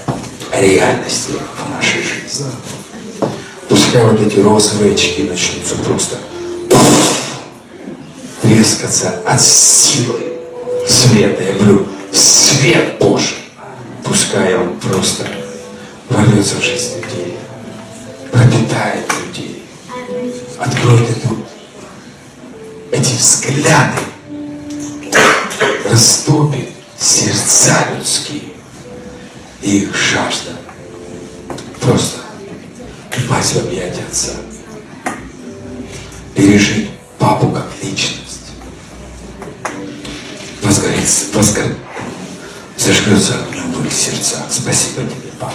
реальности в нашей жизни. Пускай вот эти розовые очки начнутся просто трескаться от силы света. Я говорю, свет Божий. Пускай он просто ворвется в жизнь людей, пропитает людей, откроет эту, эти взгляды, растопит сердца людские и их жажда просто упасть в объятия Отца, пережить папу как личность, возгорится, возгор... зажгется огнем в их сердцах. Спасибо тебе, папа.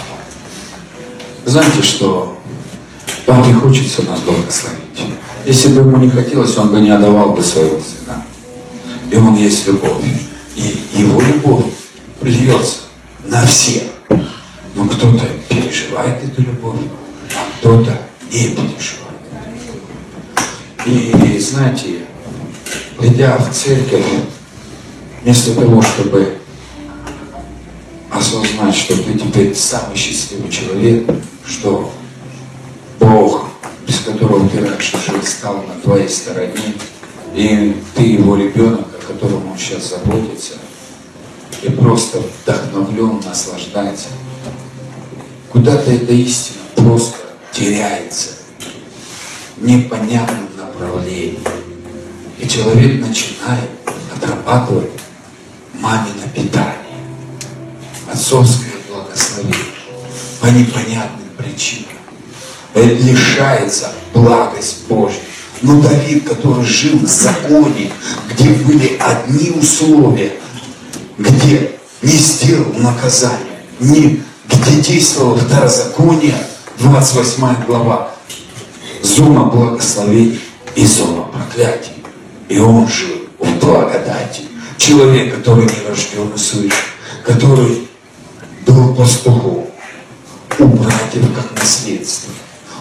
Знаете, что папе хочется нас благословить. Если бы ему не хотелось, он бы не отдавал бы своего сына. И он есть любовь. И его любовь льется на всех. Но кто-то переживает эту любовь, а кто-то не переживает. И знаете, придя в церковь, вместо того, чтобы осознать, что ты теперь самый счастливый человек, что Бог, без которого ты раньше жил, стал на твоей стороне, и ты его ребенок, о котором он сейчас заботится, и просто вдохновлен, наслаждается. Куда-то эта истина просто теряется в непонятном направлении. И человек начинает отрабатывать мамино питание, отцовское благословение по непонятным причинам. Это лишается благость Божья. Но Давид, который жил в законе, где были одни условия, где не сделал наказание, не, где действовало второзаконие, 28 глава, зона благословений и зона проклятий. И он жил в благодати. Человек, который не рожден свыше, который был пастухом, у братьев как наследство,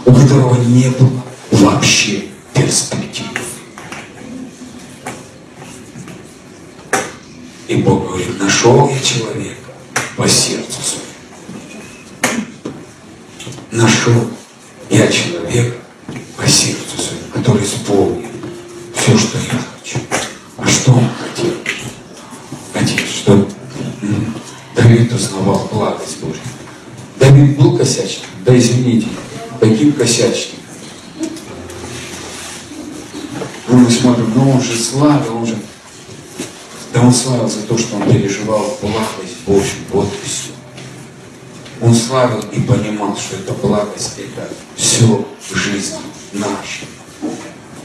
у которого не было вообще перспективы. И Бог говорит, нашел я человека по сердцу своему. Нашел я человека по сердцу своему, который исполнит все, что я хочу. А что он хотел? Хотел, что Давид узнавал благость Божью. Давид был косячным? Да извините, таким косячным. Ну, мы смотрим, ну он же славил, он же... Да он славил за то, что он переживал благость Божью, вот и все. Он славил и понимал, что это благость, это все в жизни наша.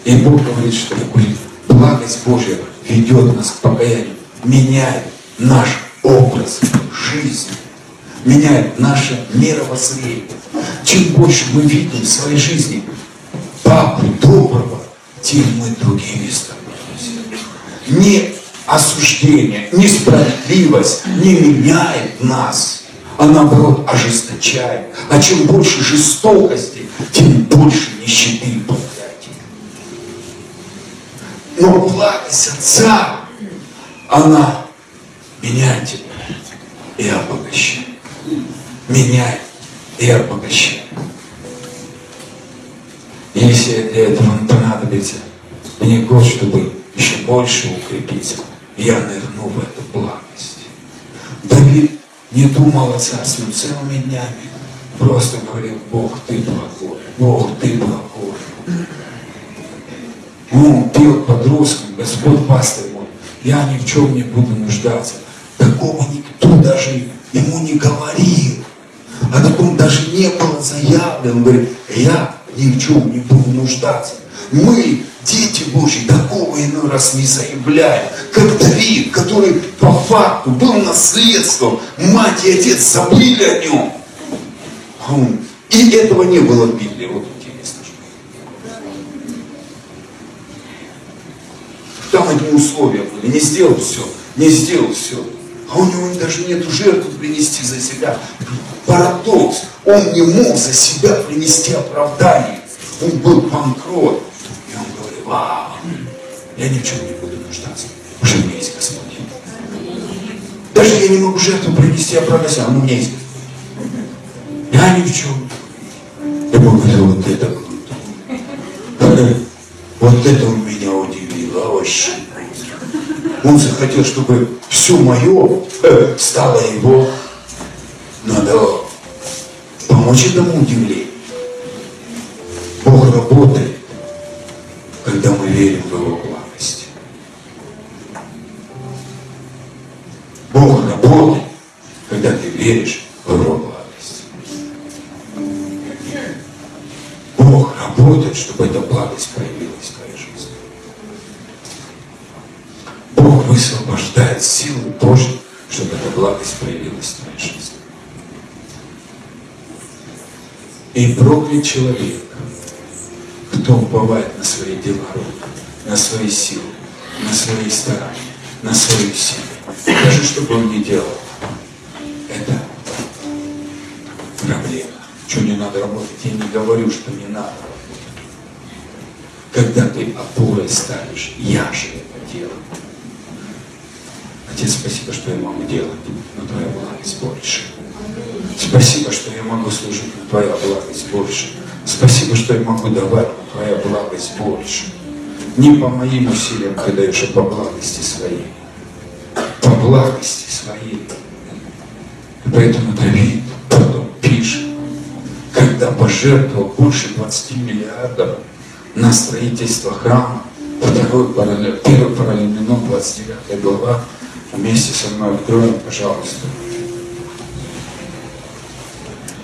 И Бог говорит, что благость Божья ведет нас к покаянию, меняет наш образ жизни, меняет наше мировоззрение. Чем больше мы видим в своей жизни папу доброго, тем мы другими становимся. Не осуждение, несправедливость не меняет нас, а наоборот ожесточает. А чем больше жестокости, тем больше нищеты и проклятия. Но благость Отца, она меняет тебя и обогащает. Меняет и обогащает. Если для этого понадобится мне год, чтобы еще больше укрепиться, я нырну в эту благость. Давид не думал о царстве целыми днями. Просто говорил, Бог, ты благой, Бог, ты благой. Он пел подростком, Господь пастырь мой, я ни в чем не буду нуждаться. Такого никто даже ему не говорил. О таком даже не было заявлено. Он говорит, я ни в чем не буду нуждаться. Мы, дети Божьи, такого иной раз не заявляем, как Давид, который по факту был наследством, мать и отец забыли о нем. И этого не было в Библии. Вот интересно. Там одни условия были. Не сделал все. Не сделал все. А у него даже нет жертвы принести за себя. Парадокс. Он не мог за себя принести оправдание. Он был банкрот. И он говорит, вау, я ни в чем не буду нуждаться. Уже у меня есть Господь. Даже я не могу жертву принести, продать, а у меня есть. Я ни в чем. Я говорю, вот это круто. Вот это меня удивило вообще. Он захотел, чтобы все мое э, стало его. Надо помочь этому удивлению. Бог работает, когда мы верим в Его благость. Бог работает, когда ты веришь в Его благость. Бог работает, чтобы эта благость проявилась в твоей жизни. Бог высвобождает силы Божьи, чтобы эта благость проявилась в твоей жизни. И проклят человек, кто уповает на свои дела рук, на свои силы, на свои старания, на свою силу. Даже что бы он ни делал, это проблема. Что не надо работать? Я не говорю, что не надо работать. Когда ты опорой станешь, я же это делаю. Отец, спасибо, что я могу делать, но твоя благость больше. Спасибо, что я могу служить, но твоя благость больше. Спасибо, что я могу давать, но твоя благость больше. Не по моим усилиям ты даешь, а по благости своей. По благости своей. И поэтому Давид потом пишет, когда пожертвовал больше 20 миллиардов на строительство храма, второй параллель, первый параллельный номер, 29 глава, вместе со мной откроем, пожалуйста.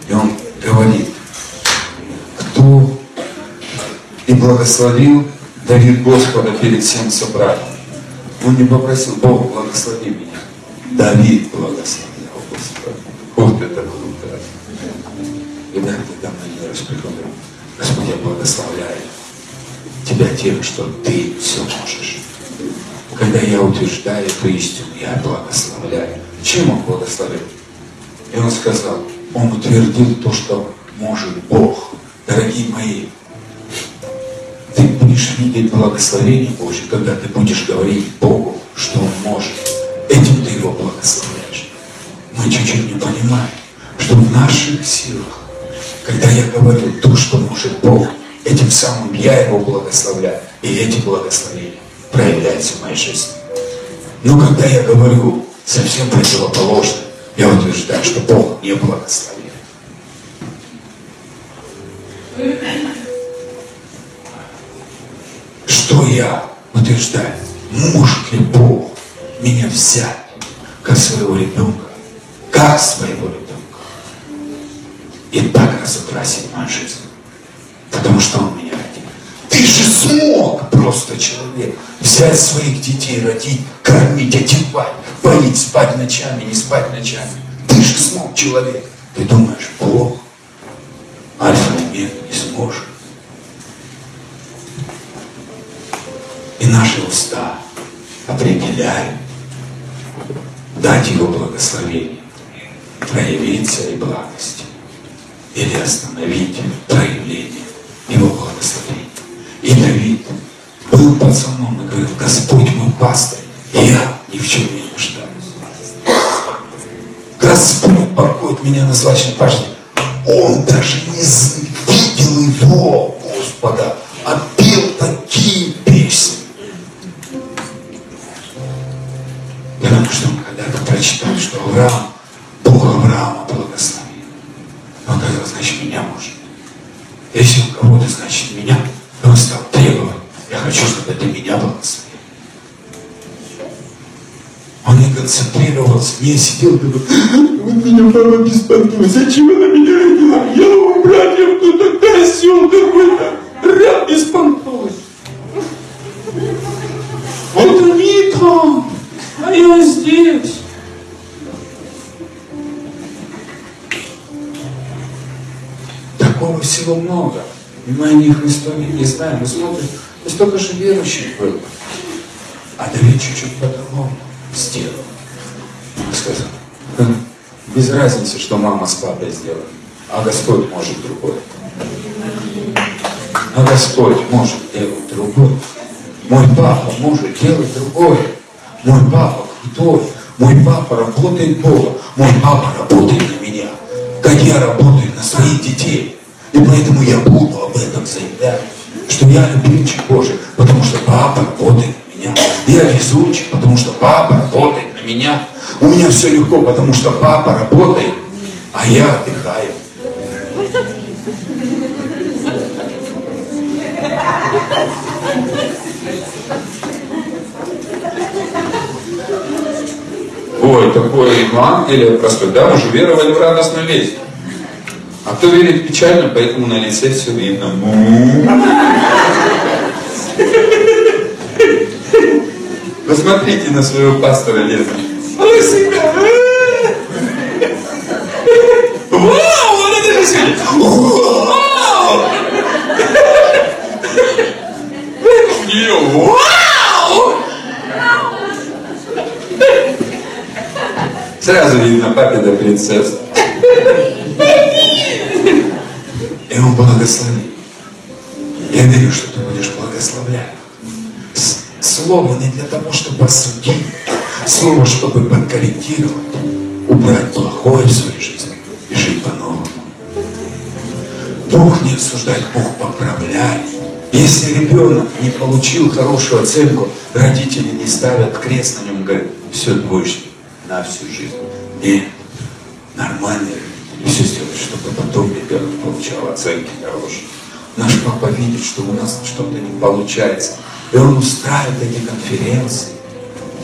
И он говорит, кто и благословил Давид Господа перед всем собранием. Он не попросил, Бог, благослови меня. Давид благословлял Господа. Вот это круто. И да, когда мы раз приходим, Господь, я благословляю Тебя тем, что Ты все можешь. Когда я утверждаю эту истину, я благословляю. Чем Он благословил? И Он сказал, Он утвердил то, что может Бог. Дорогие мои, ты будешь видеть благословение Божье, когда ты будешь говорить Богу, что Он может. Этим ты Его благословляешь. Мы чуть-чуть не понимаем, что в наших силах, когда я говорю то, что может Бог, этим самым я Его благословляю, и эти благословения проявляются в моей жизни. Но когда я говорю совсем противоположно, я утверждаю, что Бог не благословит. Что я утверждаю? Может ли Бог меня взять как своего ребенка? Как своего ребенка? И так разукрасить мою жизнь. Потому что Он меня. Ты же смог просто человек взять своих детей, родить, кормить, одевать, поить, спать ночами, не спать ночами. Ты же смог человек. Ты думаешь, Бог, альфа и омега не сможет. И наши уста определяют дать Его благословение, проявить своей благости или остановить проявление Его благословения. И Давид был пацаном и говорил, Господь мой пастырь, я ни в чем не нуждаюсь. Господь покоит меня на злачной пашне. Он даже не видел его, Господа, а пел такие песни. Потому что он когда-то прочитал, что Авраам, Бог Авраама благословил. Он сказал, значит, меня может. Если у кого-то, значит, хочу, чтобы ты меня благословил. Он не концентрировался, не сидел говорил, вот меня мама беспокоит, зачем она меня родила? Я у братьев кто-то козел какой-то, раб беспонтовый. Вот они там, а я здесь. Такого всего много. И мы о них истории не знаем. Мы смотрим, и столько же верующих было. А Давид чуть-чуть по-другому сделал. Сказал, «Хм, без разницы, что мама с папой сделали, а Господь может другое. А Господь может делать другое. Мой папа может делать другое. Мой папа крутой. Мой папа работает Бога. Мой папа работает на меня. Как я работаю на своих детей. И поэтому я буду об этом заявлять. Что я любимчик Божий, потому что папа работает на меня. Я везучий, потому что папа работает на меня. У меня все легко, потому что папа работает, а я отдыхаю. Ой, такой Евангелие простой. Да, уже веровали в радостную весть. А кто верит печально, поэтому на лице все видно. Посмотрите на своего пастора. Ой, себя. Вау, вот это же Вау! Вау! Сразу видно папина принцесса. И он благословит. Я верю, что ты будешь благословлять. Слово не для того, чтобы осудить. Слово, чтобы подкорректировать. Убрать плохое в своей жизни и жить по-новому. Бог не осуждает, Бог поправляет. Если ребенок не получил хорошую оценку, родители не ставят крест на нем, говорят, все двоечник на всю жизнь. Нет, нормальные родители все сделают, чтобы потом ребенок получал оценки хорошие. Наш папа видит, что у нас что-то не получается. И он устраивает эти конференции,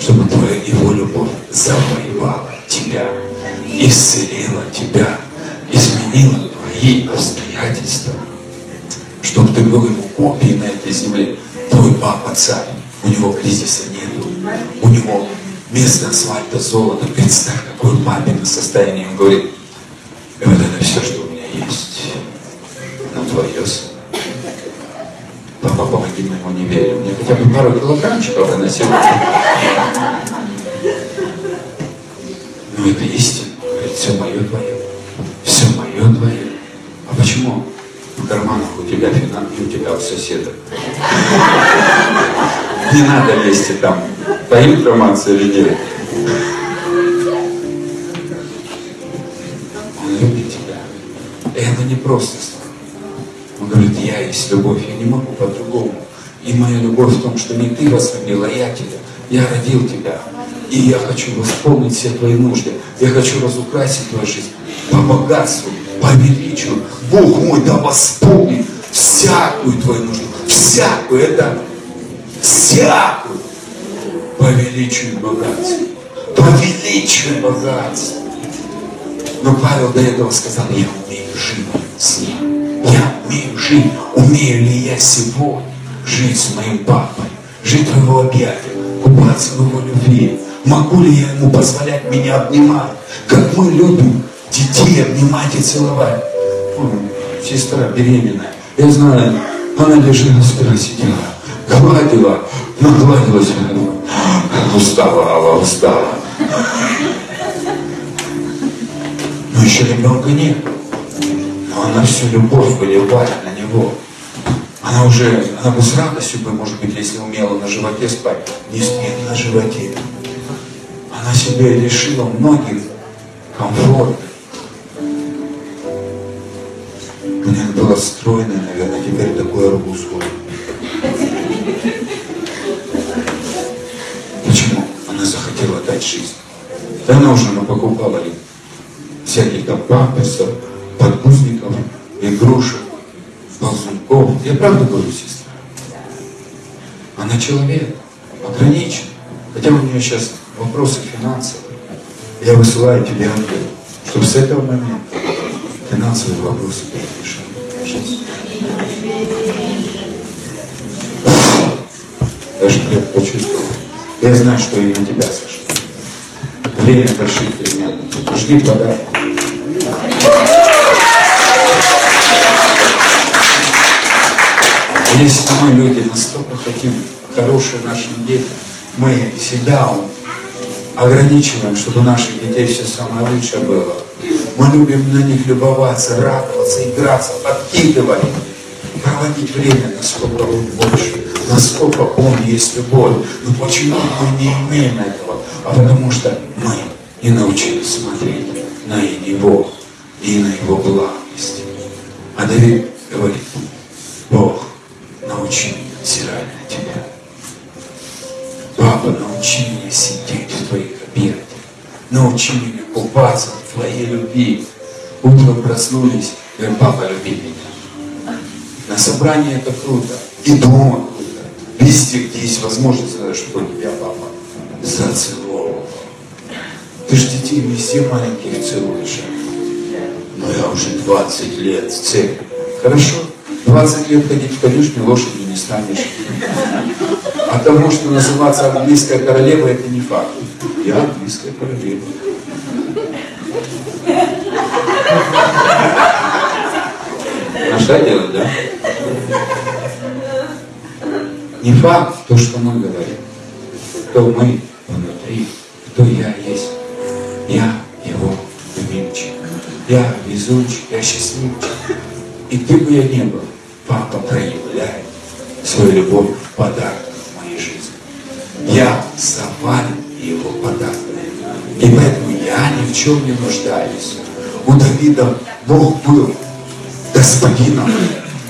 чтобы твоя его любовь завоевала тебя, исцелила тебя, изменила твои обстоятельства, чтобы ты был ему копией на этой земле. Твой папа царь, у него кризиса нету, у него вместо асфальта золото. Представь, какое папино состояние. Он говорит, и вот это все, что у меня есть, но твое Папа, помоги моему неверию. Мне хотя бы пару килограммчиков выносил. Ну это истина. Говорит, все мое твое. Все мое твое. А почему в карманах у тебя финансы, у тебя у соседа? Не надо лезть и там Та информация или нет? Это не просто слова. Он говорит, я есть любовь, я не могу по-другому. И моя любовь в том, что не ты возлюбил, а я тебя. Я родил тебя. И я хочу восполнить все твои нужды. Я хочу разукрасить твою жизнь по богатству, по величию. Бог мой да восполнит всякую твою нужду. Всякую. Это всякую по величию богатства. По величию богатства. Но Павел до этого сказал, я умею жить с ним. Я умею жить. Умею ли я сегодня жить с моим папой? Жить в его объятиях, купаться в его любви. Могу ли я ему позволять меня обнимать? Как мы любим детей обнимать и целовать. сестра беременная. Я знаю, она лежала, сидела, гладила, нагладилась. Устала, устала. Но еще ребенка нет. Она всю любовь выливает на него. Она уже, она бы с радостью бы, может быть, если умела на животе спать, не спит на животе. Она себе решила многих комфортов. У меня была стройная, наверное, теперь такой арбуз ходит. дать жизнь. Да она уже покупала им всяких там памперсов, подгузников, игрушек, ползунков. Я правду говорю, сестра? Она человек, ограничен. Хотя у нее сейчас вопросы финансовые. Я высылаю тебе ангел, чтобы с этого момента финансовые вопросы были решены. Даже хлеб почувствовал. Я знаю, что и на тебя сошло время больших перемен. Жди подарок. Если мы, люди, настолько хотим хорошие нашим детям, мы себя ограничиваем, чтобы у наших детей все самое лучшее было. Мы любим на них любоваться, радоваться, играться, подкидывать, проводить время насколько больше. насколько Он есть любовь. Но почему мы не имеем этого? А потому что мы не научились смотреть на Него и на Его благость. А Давид говорит, Бог, научи меня взирать на Тебя. Папа, научи меня сидеть в Твоих объятиях. Научи меня купаться в Твоей любви. Утром проснулись, говорим, папа, люби меня. На собрании это круто. И дома круто. Везде, где есть возможность, чтобы тебя папа зацеловал. Ты же детей везде маленьких целуешь. Но я уже 20 лет в церкви. Хорошо? 20 лет ходить в конюшню лошадью не станешь. А тому, что называться английская королева, это не факт. Я английская королева. А что делать, да? Не факт то, что мы говорим. Кто мы внутри, кто я есть. Я его любимчик. Я везунчик, я счастливчик. И где бы я ни был, папа проявляет свою любовь в подарок в моей жизни. Я завален его подарками. И поэтому я ни в чем не нуждаюсь. У Давида Бог был господином,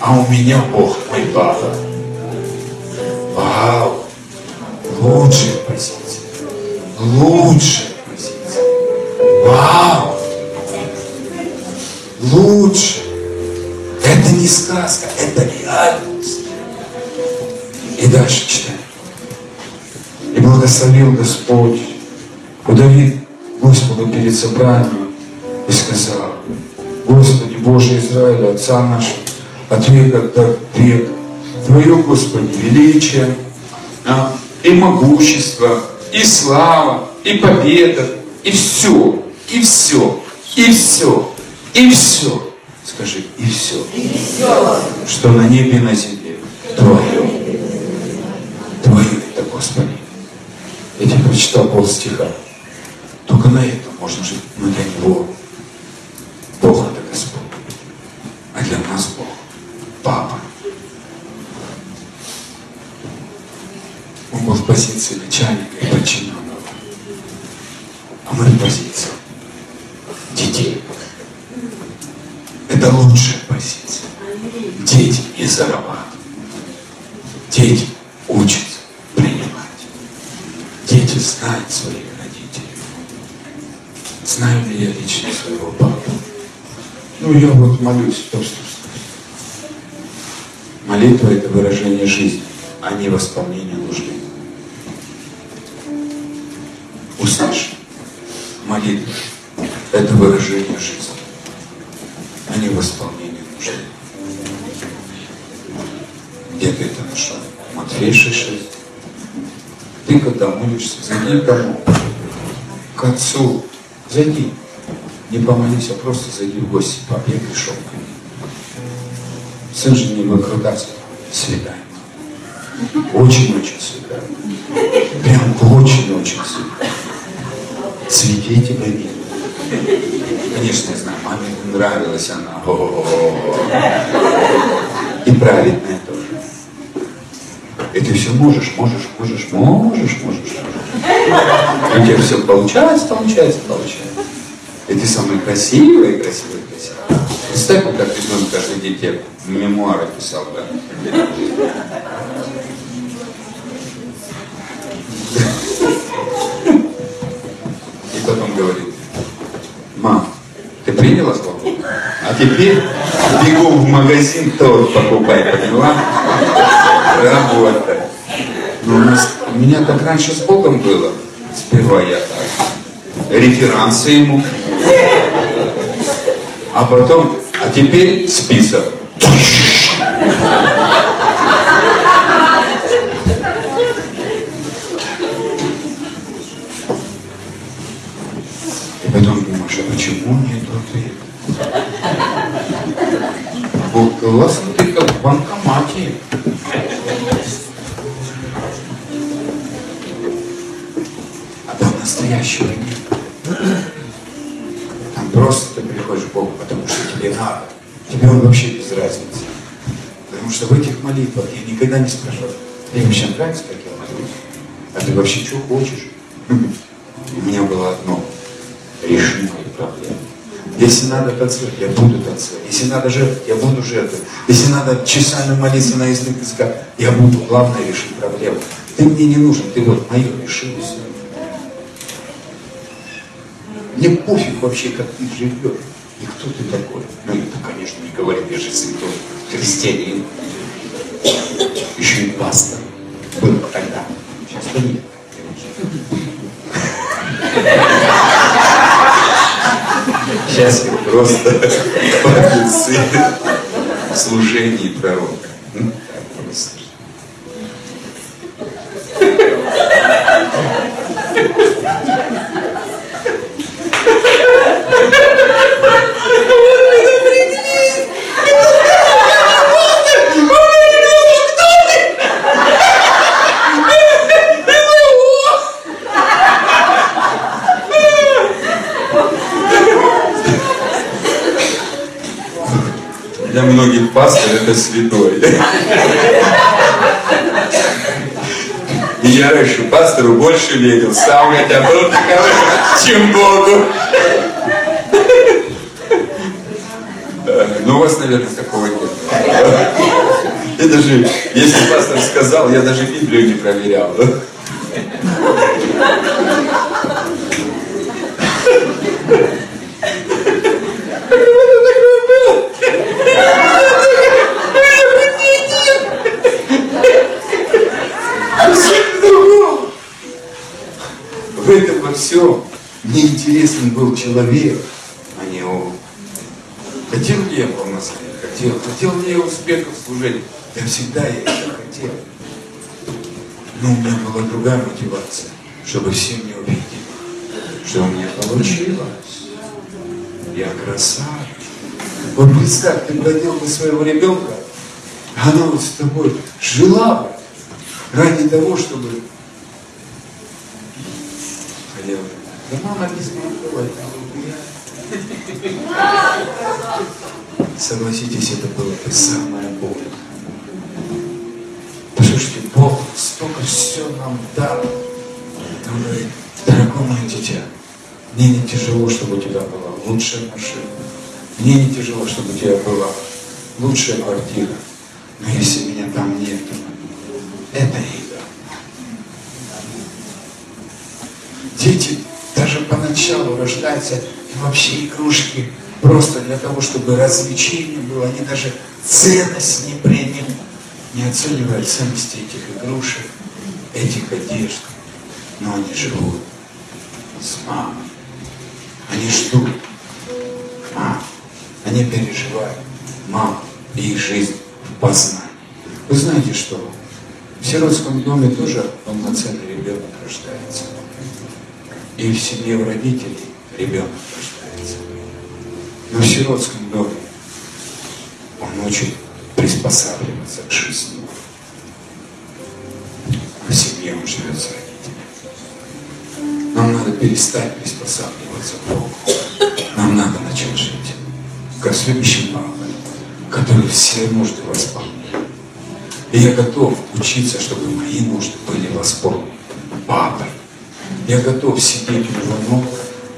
а у меня Бог мой папа. Вау! Лучшая позиция. Лучшая позиция. Вау! Лучше. Не сказка, это реальность. И дальше читаем. И благословил Господь, удавил Господу перед собранием и сказал, Господи Боже Израиля, Отца нашего, от века до века, Твое, Господи, величие, и могущество, и слава, и победа, и все, и все, и все, и все. Скажи, и все. И все. Что на небе и на земле. Твое. Твое это, Господи. Я тебе прочитал пол стиха. Только на этом можно жить. Но для Него Бог это Господь. А для нас Бог. Папа. Он был в позиции начальника и подчиненного. А мы в позиции детей. Это лучшая позиция. Дети не зарабатывают. Дети учатся принимать. Дети знают своих родителей. Знаю ли я лично своего папу? Ну, я вот молюсь, то, что Молитва – это выражение жизни, а не восполнение нужды. Услышь, молитва – это выражение жизни, а не восполнение нужды. Где ты это нашел? Матфей 6.6. Ты когда молишься, зайди к кому? К отцу. Зайди. Не помолись, а просто зайди в гости. Пап, я пришел к ним. Сын же не выкрутаться. Свидание. Очень-очень свидание. Прям очень-очень свидание. Цветей тебя нет. Конечно, я знаю, маме нравилась она. О-о-о. И праведная тоже. И ты все можешь, можешь, можешь, можешь, можешь. И у тебя все получается, получается, получается. И ты самый красивый, красивый, красивый. Представь, как ребенок каждый день тебе мемуары писал, да? И потом говорит, мам, ты приняла слово? А теперь бегом в магазин торт покупай, поняла? Работа. Но у, нас, у меня как раньше с Богом было. Сперва я так. Реферансы ему. А потом, а теперь список. Бог классно, ты как в банкомате. А там настоящего нет. Там просто ты приходишь к Богу, потому что тебе надо. Тебе Он вообще без разницы. Потому что в этих молитвах я никогда не спрашиваю, Тебе вообще нравится, как я говорю? А ты вообще что хочешь? У меня было одно. Реши мои проблемы. Если надо танцевать, я буду танцевать. Если надо жертвовать, я буду жертвовать. Если надо часами молиться на язык языка, я буду. Главное решить проблему. Ты мне не нужен, ты вот мое решил все. Мне пофиг вообще, как ты живешь. И кто ты такой? Ну, это, конечно, не говорит, я же святой христианин. Еще и пастор. Был тогда. Сейчас-то нет. Сейчас я просто папицы в служении пророка. Просто. Для многих пастор это святой. И я раньше пастору больше верил, сам хотя был таковым, чем Богу. Ну, у вас, наверное, такого нет. Я даже, если пастор сказал, я даже Библию не проверял. В этом во всем неинтересен был человек, а не он. Хотел ли я помазания? Хотел. Хотел ли я успеха в служении? Я всегда я это хотел. Но у меня была другая мотивация, чтобы все мне увидели, что у меня получилось. Я красавец. Вот представь, ты родил бы своего ребенка, а она вот с тобой жила бы ради того, чтобы хотела. Да мама не смогла. Согласитесь, это было бы самое больно. Послушайте, Бог столько все нам дал. Говорит, дорогое мое дитя, мне не тяжело, чтобы у тебя была лучшая машина. Мне не тяжело, чтобы у тебя была лучшая квартира. Но если меня там нет, это еда. Дети даже поначалу рождаются вообще игрушки просто для того, чтобы развлечение было. Они даже ценность не приняли, не оценивая ценности этих игрушек, этих одежд. Но они живут с мамой. Они ждут маму. Они переживают маму и их жизнь в познании. Вы знаете что? В сиротском доме тоже полноценный ребенок рождается. И в семье у родителей ребенок рождается. Но в сиротском доме он учит приспосабливаться к жизни. В семье он живет с родителями. Нам надо перестать приспосабливаться к Богу. Нам надо начать жить, как следующий папой, который все нужды восполняет. И я готов учиться, чтобы мои нужды были восполнены папой. Я готов сидеть у его ног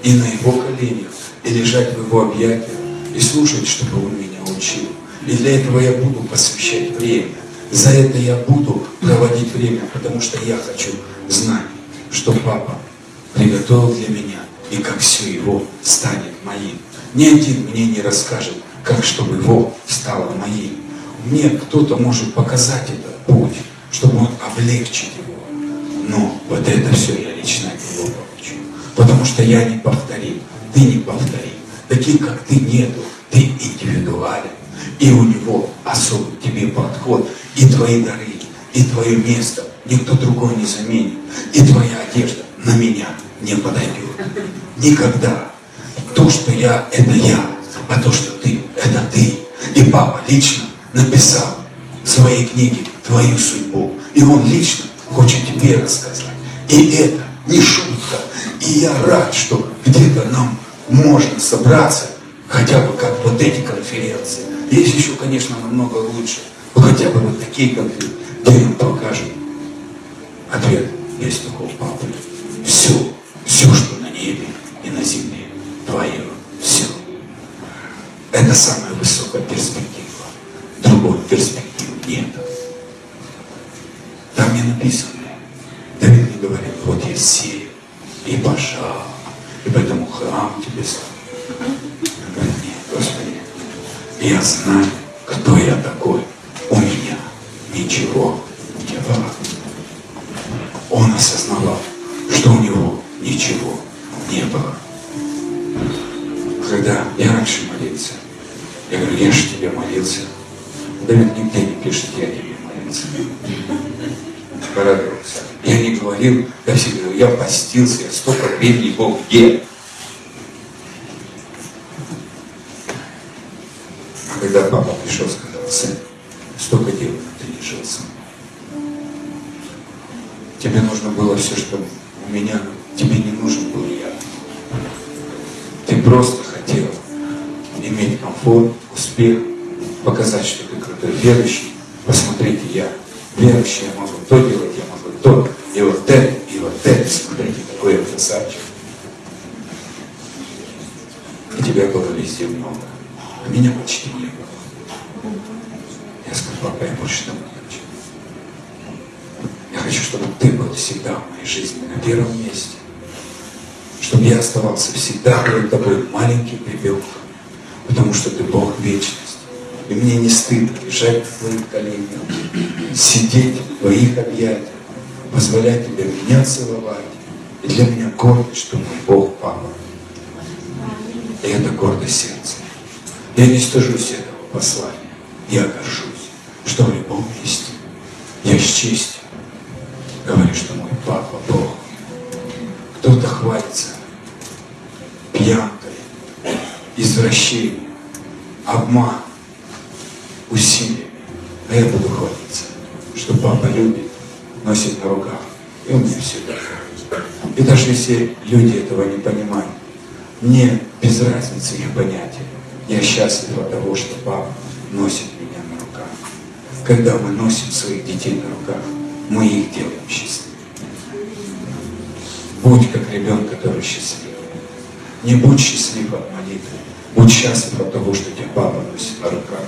и на его коленях, и лежать в его объятиях, и слушать, чтобы он меня учил. И для этого я буду посвящать время. За это я буду проводить время, потому что я хочу знать, что папа приготовил для меня, и как все его станет моим. Ни один мне не расскажет, как чтобы его стало моим. Мне кто-то может показать этот путь, чтобы он облегчить его. Но вот это все я лично от него получу. Потому что я не повторим, ты не повтори. Таких, как ты, нету. Ты индивидуален. И у него особый тебе подход. И твои дары, и твое место никто другой не заменит. И твоя одежда на меня не подойдет. Никогда. То, что я, это я. А то, что ты, это ты. И папа лично написал в своей книге твою судьбу. И он лично хочет тебе рассказать. И это не шутка. И я рад, что где-то нам можно собраться, хотя бы как вот эти конференции. Есть еще, конечно, намного лучше. Но хотя бы вот такие конференции, где нам покажут Ответ есть у папы. Все, все, что на небе и на земле, твое, все. Это самая высокая перспектива. Другой перспективы нет. Там не написано. Давид не говорит, вот я сею и пожал, и поэтому храм тебе стал. Говорит, нет, Господи, я знаю, кто я такой. У меня ничего не было. Он осознавал, что у него ничего не было. Когда я раньше молился, я говорю, я же тебе молился. Давид нигде не пишет, я тебе молился. Порадовался. Я не говорил, я себе говорю, я постился, я столько времени Бог где? А когда папа пришел, сказал, сын, столько дел ты не жил сам. Тебе нужно было все, что у меня, тебе не нужен был я. Ты просто хотел иметь комфорт, успех, показать, что ты крутой верующий. Посмотрите, я верующий, я могу то делать, я могу то, и вот это, и вот это. Смотрите, какой я красавчик. И тебя было везде много. А меня почти не было. Я сказал, папа, я больше того не хочу. Я хочу, чтобы ты был всегда в моей жизни на первом месте. Чтобы я оставался всегда перед тобой маленьким ребенком. Потому что ты Бог вечности. И мне не стыдно лежать в твоих коленях, сидеть в твоих объятиях, позволять тебе меня целовать. И для меня гордость, что мой Бог Папа. И это гордость сердца. Я не стыжусь этого послания. Я горжусь, что в любом месте я с честью говорю, что мой Папа Бог. Кто-то хвалится пьянкой, извращением, обман, усилиями. А я буду хвалиться, что папа любит, носит на руках. И у меня все так. И даже если люди этого не понимают, мне без разницы их понятия. Я счастлив от того, что папа носит меня на руках. Когда мы носим своих детей на руках, мы их делаем счастливыми. Будь как ребенок, который счастлив. Не будь счастлив от молитвы. Будь счастлив от того, что тебя папа носит на руках.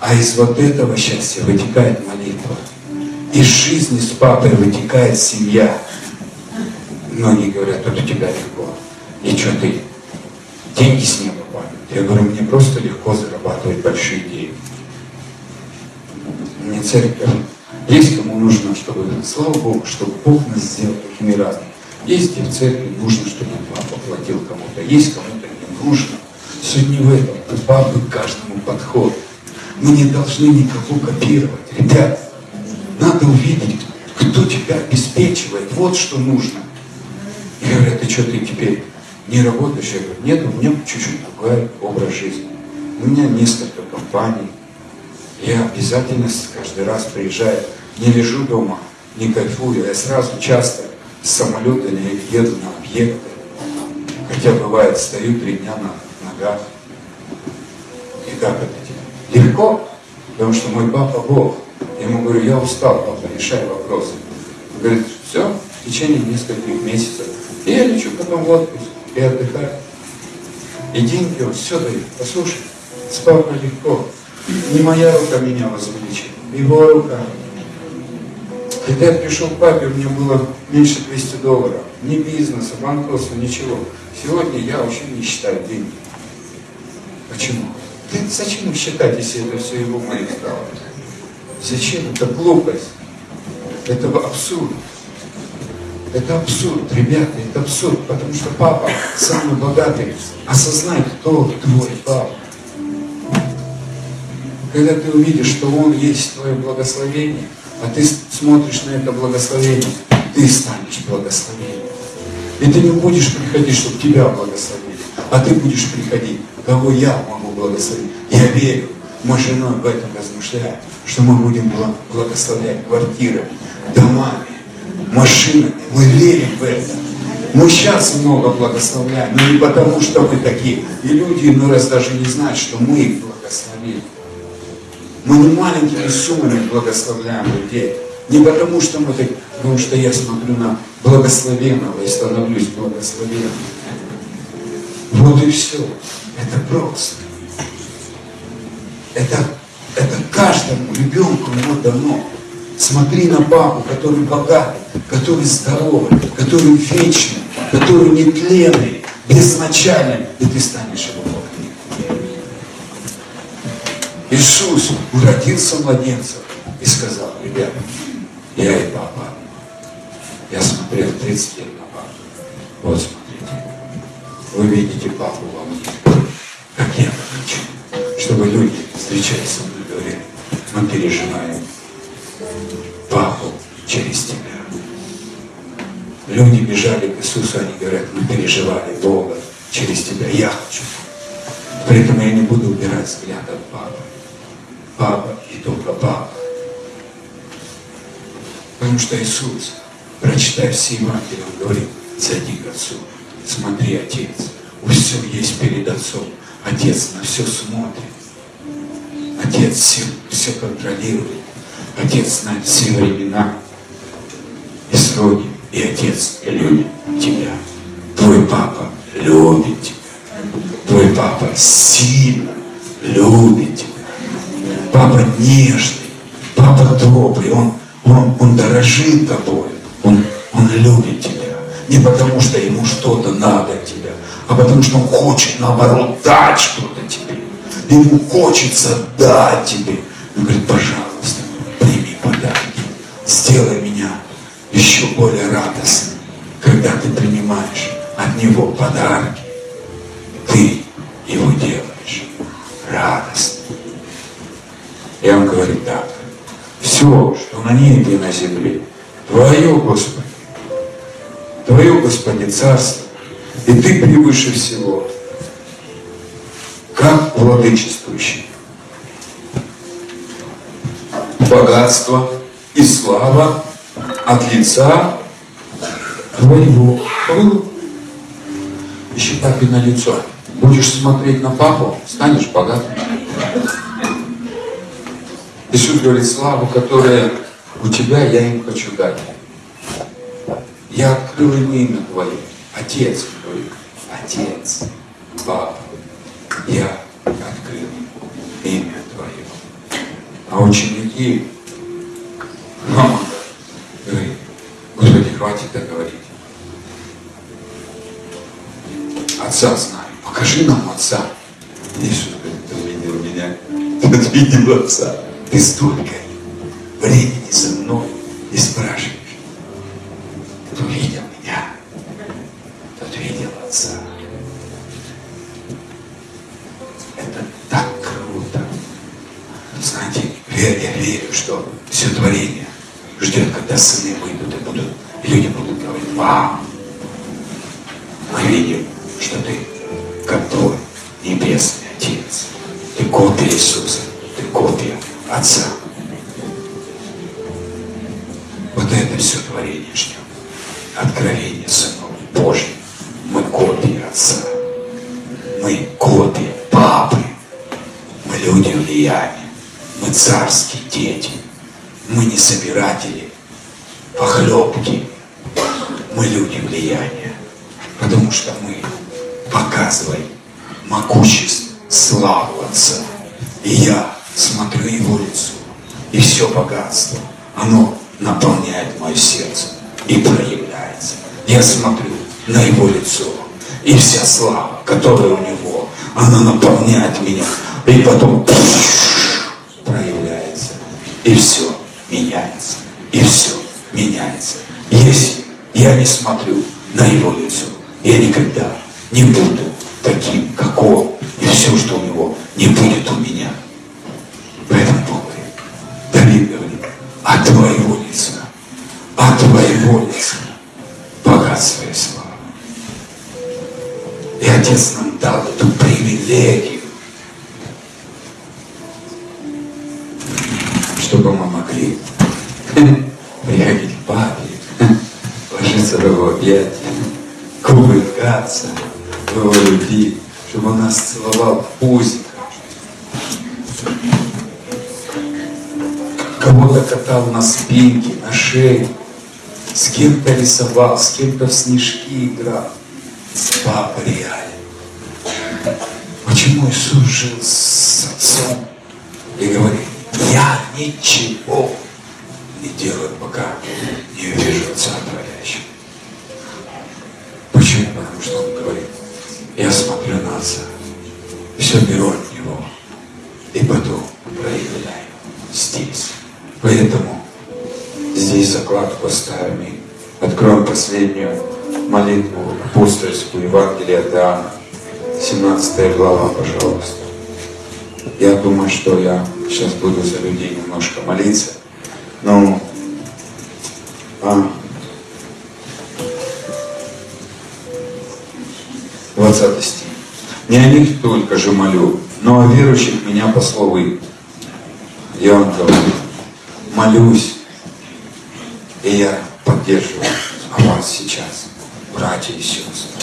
А из вот этого счастья вытекает молитва. Из жизни с папой вытекает семья. Многие говорят, вот у тебя легко. И что ты, деньги с неба падают. Я говорю, мне просто легко зарабатывать большие деньги. Мне церковь, есть кому нужно, чтобы, слава Богу, чтобы Бог нас сделал такими разными. Есть где в церкви нужно, чтобы папа платил кому-то, есть кому-то не нужно. Не в этом, у папы каждому подход. Мы не должны никого копировать. Ребят, надо увидеть, кто тебя обеспечивает. Вот что нужно. Я говорю, ты что, ты теперь не работаешь? Я говорю, нет, у меня чуть-чуть другой образ жизни. У меня несколько компаний. Я обязательно каждый раз приезжаю, не лежу дома, не кайфую. Я сразу часто с самолета еду на объекты. Хотя бывает, стою три дня на ногах. И как это? Легко, потому что мой папа Бог. Я ему говорю, я устал, папа, решай вопросы. Он говорит, все, в течение нескольких месяцев. И я лечу потом в отпуск и отдыхаю. И деньги он все дает. Послушай, с папой легко. Не моя рука меня возвеличила, его рука. Когда я пришел к папе, у меня было меньше 200 долларов. Ни бизнеса, банкротства, ничего. Сегодня я вообще не считаю деньги. Почему? Ты зачем считать, если это все его моих стало? Зачем? Это глупость. Это абсурд. Это абсурд, ребята, это абсурд, потому что папа самый богатый. Осознай, кто твой папа. Когда ты увидишь, что он есть твое благословение, а ты смотришь на это благословение, ты станешь благословением. И ты не будешь приходить, чтобы тебя благословили, а ты будешь приходить, кого я могу благословить. Я верю, мы с женой об этом размышляем, что мы будем благословлять квартирами, домами, машинами. Мы верим в это. Мы сейчас много благословляем, но не потому, что мы такие. И люди иной раз даже не знают, что мы их благословили. Мы не маленькими суммами благословляем людей. Не потому что мы так, потому что я смотрю на благословенного и становлюсь благословенным. Вот и все. Это просто. Это, это каждому ребенку ему дано. Смотри на папу, который богатый, который здоровый, который вечный, который нетленный, безначальный, и ты станешь его благодарить. Иисус уродился младенцем и сказал, ребята, я и папа. Я смотрел 30 лет на папу. Вот. Вы видите папу во мне. Как я хочу. Чтобы люди, встречаясь со мной, говорили, мы переживаем папу через тебя. Люди бежали к Иисусу, они говорят, мы переживали Бога через тебя. Я хочу. Поэтому я не буду убирать взгляд от папы. Папа и только папа. Потому что Иисус, прочитав все Евангелия, Он говорит, зайди к Отцу, смотри, Отец, все есть перед Отцом. Отец на все смотрит. Отец все, все контролирует. Отец знает все времена и сроки. И Отец любит тебя. Твой папа любит тебя. Твой папа сильно любит тебя. Папа нежный, папа добрый, он, он, он дорожит тобой, он, он любит тебя. Не потому, что ему что-то надо от тебя, а потому, что он хочет, наоборот, дать что-то тебе. Ему хочется дать тебе. Он говорит, пожалуйста, прими подарки, сделай меня еще более радостным, когда ты принимаешь от него подарки. Ты его делаешь радостным. И он говорит так. Все, что на небе и на земле, Твое, Господи, Твое, Господи, Царство, и Ты превыше всего, как владычествующий. Богатство и слава от лица Твоего. Ищи папе на лицо. Будешь смотреть на папу, станешь богатым. Иисус говорит, славу, которая у тебя, я им хочу дать. Я открыл им имя Твое. Отец Твой. Отец. Папа. Я открыл имя Твое. А ученики, мама, говорит, Господи, хватит так говорить. Отца знаю. Покажи нам Отца. Иисус говорит, ты увидел меня, ты видел Отца. Ты столько времени со мной и спрашиваешь, кто видел меня, тот видел Отца. Это так круто. Знаете, я верю, что все творение ждет, когда сыны выйдут и будут, и люди будут говорить, вау, мы видим, что ты как небесный Отец. Ты копия Иисуса, ты копия Отца. Вот это все творение ждет. Откровение сынов Божьих. Мы копии Отца. Мы копии Папы. Мы люди влияния. Мы не собиратели похлебки. Мы люди влияния. Потому что мы показываем могущество, славу Отца. И я смотрю Его лицо. И все богатство, оно наполняет мое сердце и проявляется. Я смотрю на Его лицо. И вся слава, которая у Него, она наполняет меня. И потом проявляется. И все меняется. И все меняется. Если я не смотрю на Его лицо, я никогда не буду таким, как Он. И все, что у Него, не будет у меня. Поэтому Бог говорит, Давид говорит, от Твоего лица, от Твоего лица богатство и слава. И Отец нам дал эту привилегию, чтобы мы могли приходить к папе, ложиться в его объятия, кувыркаться в его любви, чтобы он нас целовал в пузик. кого-то катал на спинке, на шее, с кем-то рисовал, с кем-то в снежки играл. Папа реален. Почему Иисус жил с отцом и говорит, я ничего не делаю, пока не увижу Отца Творящего. Почему? Потому что Он говорит, я смотрю на Отца, все беру от Него, и потом проявляю здесь. Поэтому здесь закладку поставим и откроем последнюю молитву апостольскую Евангелия от Иоанна, 17 глава, пожалуйста. Я думаю, что я сейчас буду за людей немножко молиться. Но а, 20 стих. Не о них только же молю, но о верующих меня пословы. Я вам говорю, молюсь, и я поддерживаю вас сейчас, братья и сестры.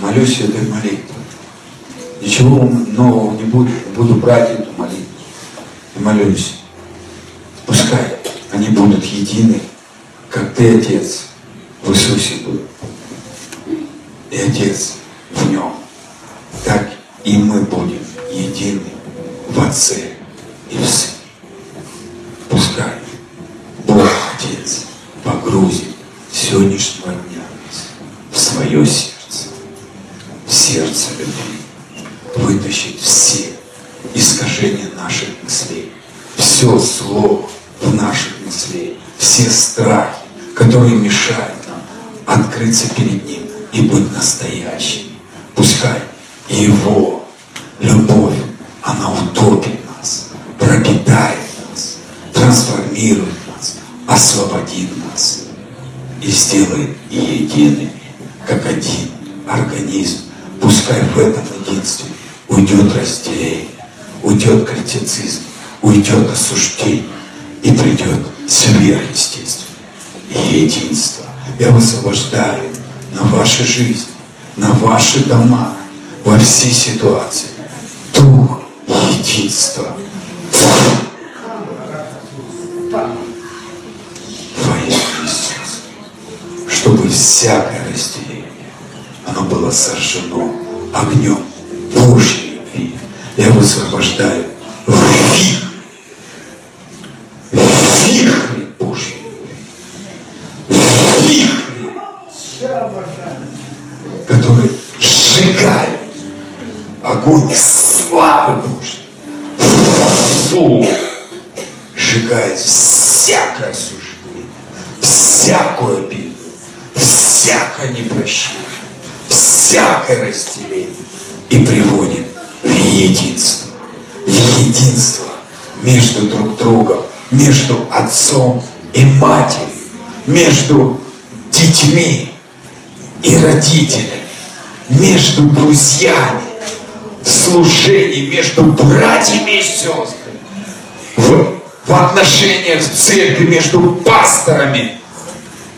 Молюсь этой молитвой. Ничего нового не буду, буду брать эту молитву. И молюсь. Пускай они будут едины, как ты, Отец, в Иисусе был. И Отец в нем. Так и мы будем едины в Отце и в Сыне. Пускай Бог Отец погрузит сегодняшнего дня в свое сердце, в сердце любви вытащить все искажения наших мыслей, все зло в наших мыслей, все страхи, которые мешают нам открыться перед Ним и быть настоящим. Пускай Его любовь, она утопит нас, пропитает нас, трансформирует нас, освободит нас и сделает едиными, как один организм. Пускай в этом единстве уйдет разделение, уйдет критицизм, уйдет осуждение и придет сверхъестественное единство. Я высвобождаю на вашу жизнь, на ваши дома, во все ситуации. Дух единства. Во имя. Чтобы всякое разделение, оно было сожжено огнем Божьей любви. Я высвобождаю вихрь, вихрь Божьей. Вихрь, который сжигает огонь славы Божьей. Фу! Сжигает всякое осуждение, всякую обиду, всякое непрощение, всякое разделение и приводит в единство. В единство между друг другом, между отцом и матерью, между детьми и родителями, между друзьями, в служении, между братьями и сестрами, в, в отношениях в церкви между пасторами,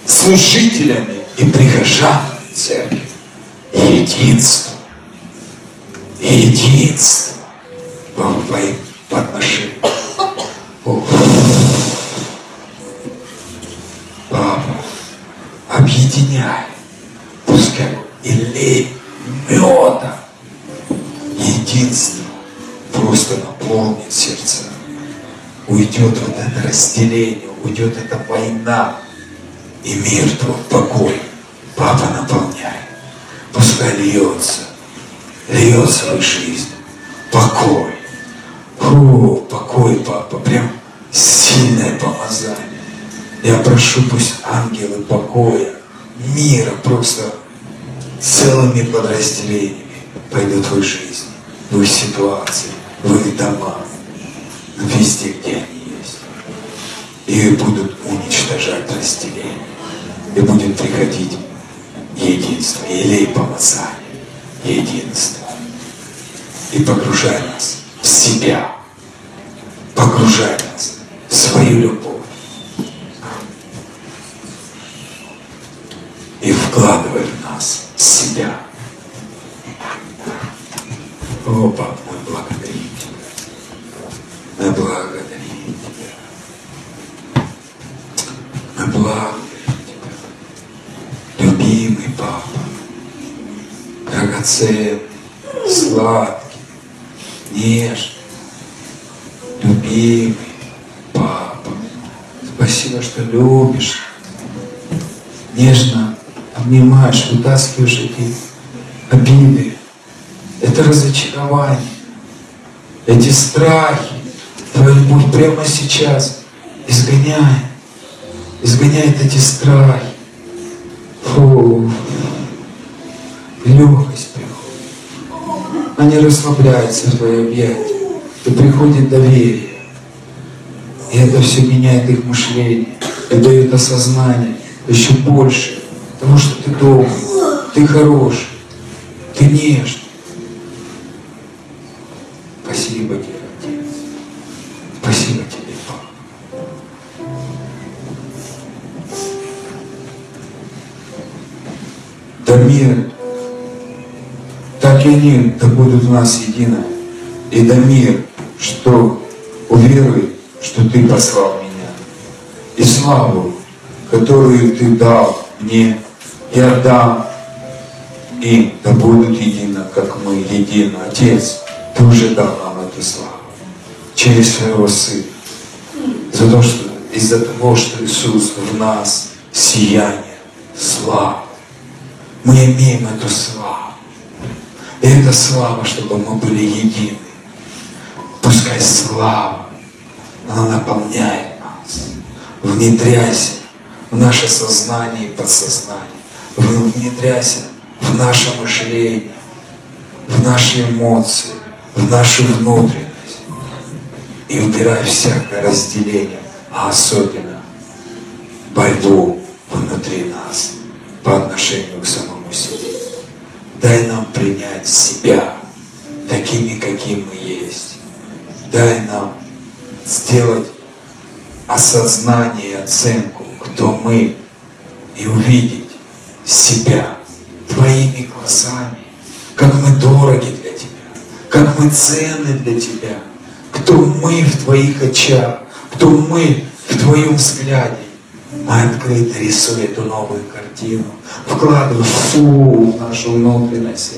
служителями и прихожанами церкви. Единство единство во, во, по отношению. О, Папа, объединяй, пускай и лей меда единство просто наполнит сердце. Уйдет вот это разделение, уйдет эта война, и мир твой, покой, Папа наполняй. Пускай льется льется в их жизнь. Покой. Фу, покой, папа, прям сильное помазание. Я прошу, пусть ангелы покоя, мира просто целыми подразделениями пойдут в их жизнь, в их ситуации, в их дома, везде, где они есть. И будут уничтожать разделение. И будет приходить единство, елей помазание единство. И погружай нас в себя, погружай нас в свою любовь. И вкладывай в нас себя. О, Папа, мы благодарим Тебя. Мы благодарим Тебя. Мы благодарим Тебя. Любимый Папа драгоценный, сладкий, нежный, любимый папа. Спасибо, что любишь, нежно обнимаешь, вытаскиваешь эти обиды, это разочарование, эти страхи, Твоя любовь прямо сейчас изгоняет, изгоняет эти страхи. Фу. Легкость приходит. Они расслабляются в твои объятия. И приходит доверие. И это все меняет их мышление. И дает осознание еще больше того, что ты добрый, ты хороший, ты нежный. И они да будут в нас едины. И да мир, что уверуй, что ты послал меня. И славу, которую ты дал мне, я дам им, да будут едины, как мы едины. Отец, ты уже дал нам эту славу через своего Сына. За то, что, из-за того, что Иисус в нас сияние, слава. Мы имеем эту славу. И эта слава, чтобы мы были едины. Пускай слава, она наполняет нас. Внедряйся в наше сознание и подсознание. Внедряйся в наше мышление, в наши эмоции, в нашу внутренность. И убирай всякое разделение, а особенно борьбу внутри нас по отношению к самому себе. Дай нам принять себя такими, какими мы есть. Дай нам сделать осознание оценку, кто мы, и увидеть себя твоими глазами, как мы дороги для тебя, как мы ценны для тебя, кто мы в твоих очах, кто мы в твоем взгляде. Открыто рисуя эту новую картину, вкладывая фу в нашу внутренность,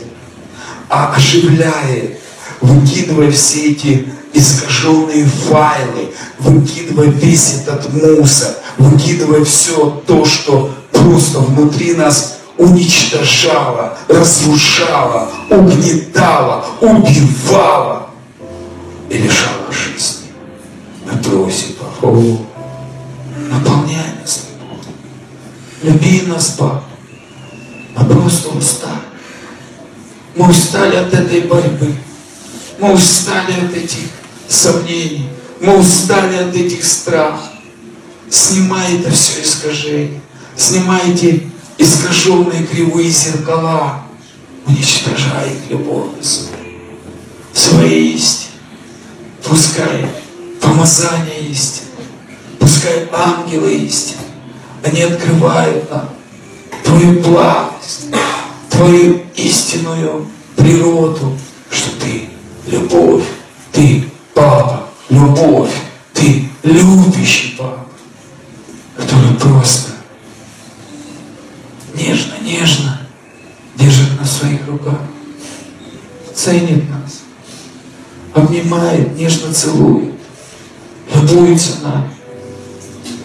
а оживляя, выкидывая все эти искаженные файлы, выкидывая весь этот мусор, выкидывая все то, что просто внутри нас уничтожало, разрушало, угнетало, убивало и лишало жизни. Мы просим, О, Люби нас, Папа. Мы просто устали. Мы устали от этой борьбы. Мы устали от этих сомнений. Мы устали от этих страхов. Снимай это все искажение. Снимайте искаженные кривые зеркала. Уничтожай их любовью своей истине. Пускай помазание истины. Пускай ангелы истины. Они открывают нам Твою благость, Твою истинную природу, что Ты любовь, Ты Папа, любовь, Ты любящий Папа, который просто нежно-нежно держит на своих руках, ценит нас, обнимает, нежно целует, любуется нами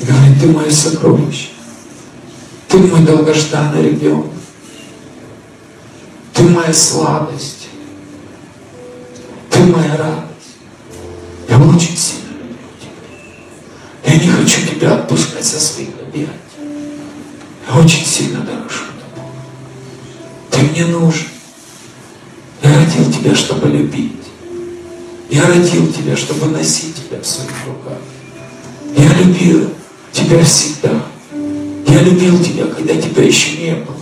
и говорит, ты мое сокровище, ты мой долгожданный ребенок, ты моя сладость, ты моя радость. Я очень сильно люблю тебя. Я не хочу тебя отпускать со своих объятий. Я очень сильно дорожу тобой. Ты мне нужен. Я родил тебя, чтобы любить. Я родил тебя, чтобы носить тебя в своих руках. Я любил тебя всегда. Я любил тебя, когда тебя еще не было.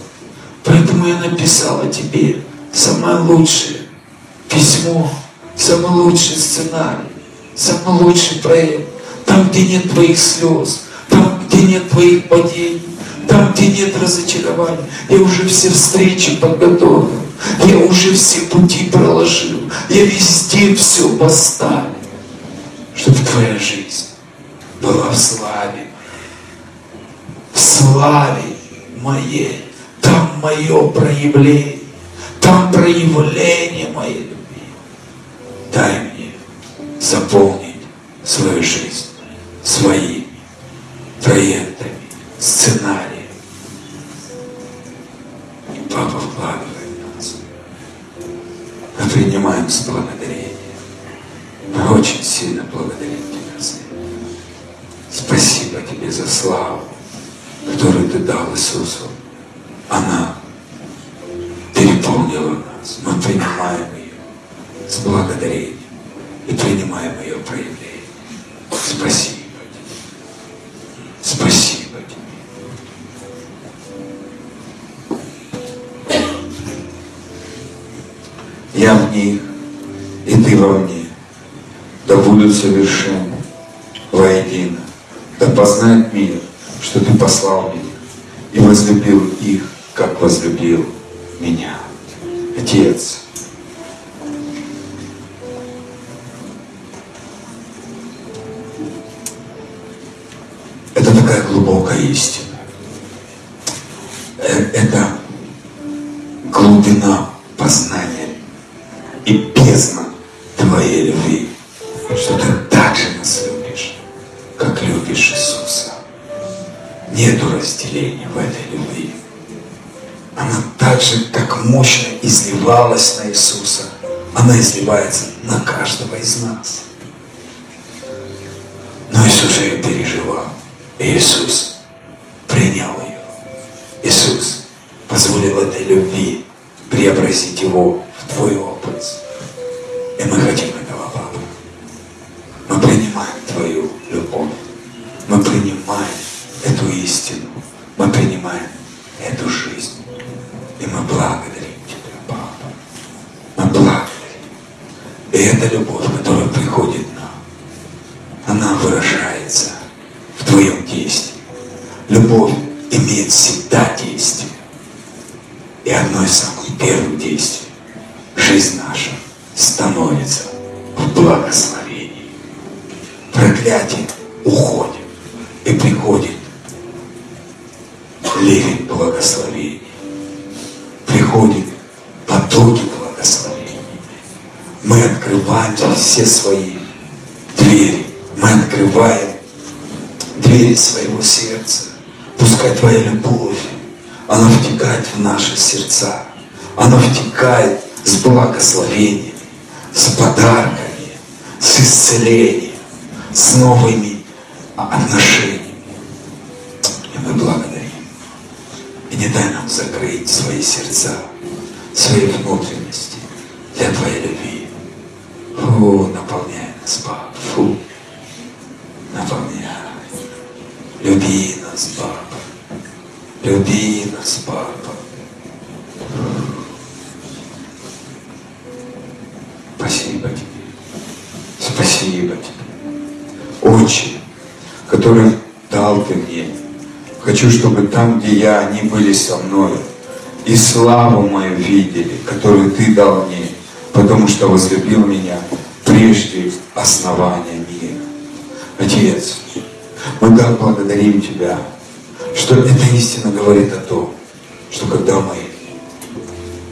Поэтому я написала тебе самое лучшее письмо, самый лучший сценарий, самый лучший проект. Там, где нет твоих слез, там, где нет твоих падений, там, где нет разочарования. Я уже все встречи подготовил. Я уже все пути проложил. Я везде все поставил, чтобы твоя жизнь была в славе. Славе моей. Там мое проявление. Там проявление моей любви. Дай мне заполнить свою жизнь своими проектами, сценариями. И Папа вкладывает нас. Мы принимаем с благодарением. Мы очень сильно благодарим Тебя. Спасибо Тебе за славу, которую Ты дал Иисусу. Она переполнила нас. Мы принимаем ее с благодарением и принимаем ее проявление. Спасибо тебе. Спасибо тебе. Я в них, и ты во мне, да будут совершенны воедино, да познает мир, что ты послал меня и возлюбил их, как возлюбил меня. Отец, это такая глубокая истина. Э, Это глубина познания и бездна твоей любви, что ты так же нас любишь, как любишь. Нету разделения в этой любви. Она так же, как мощно изливалась на Иисуса, она изливается на каждого из нас. Но Иисус ее переживал. И Иисус принял ее. Иисус позволил этой любви преобразить его в твой образ. И мы хотим этого, Папа. Мы принимаем твою любовь. Мы принимаем эту истину. Мы принимаем эту жизнь. И мы благодарим Тебя, Папа. Мы благодарим. И эта любовь, которая приходит нам, она выражается в Твоем действии. Любовь имеет всегда действие. И одно из самых первых действий жизнь наша становится в благословении. Проклятие уходит и приходит ливень благословений. Приходит потоки благословений. Мы открываем все свои двери. Мы открываем двери своего сердца. Пускай Твоя любовь, она втекает в наши сердца. Она втекает с благословениями, с подарками, с исцелением, с новыми отношениями. И мы благодарим. И не дай нам закрыть свои сердца, свои внутренности для Твоей любви. Фу, наполняй нас, Папа. Фу, наполняй. Люби нас, Папа. Люби нас, Папа. Спасибо тебе. Спасибо тебе. Отче, который дал ты мне. Хочу, чтобы там, где я, они были со мной. И славу мою видели, которую ты дал мне, потому что возлюбил меня прежде основания мира. Отец, мы так благодарим Тебя, что эта истина говорит о том, что когда мы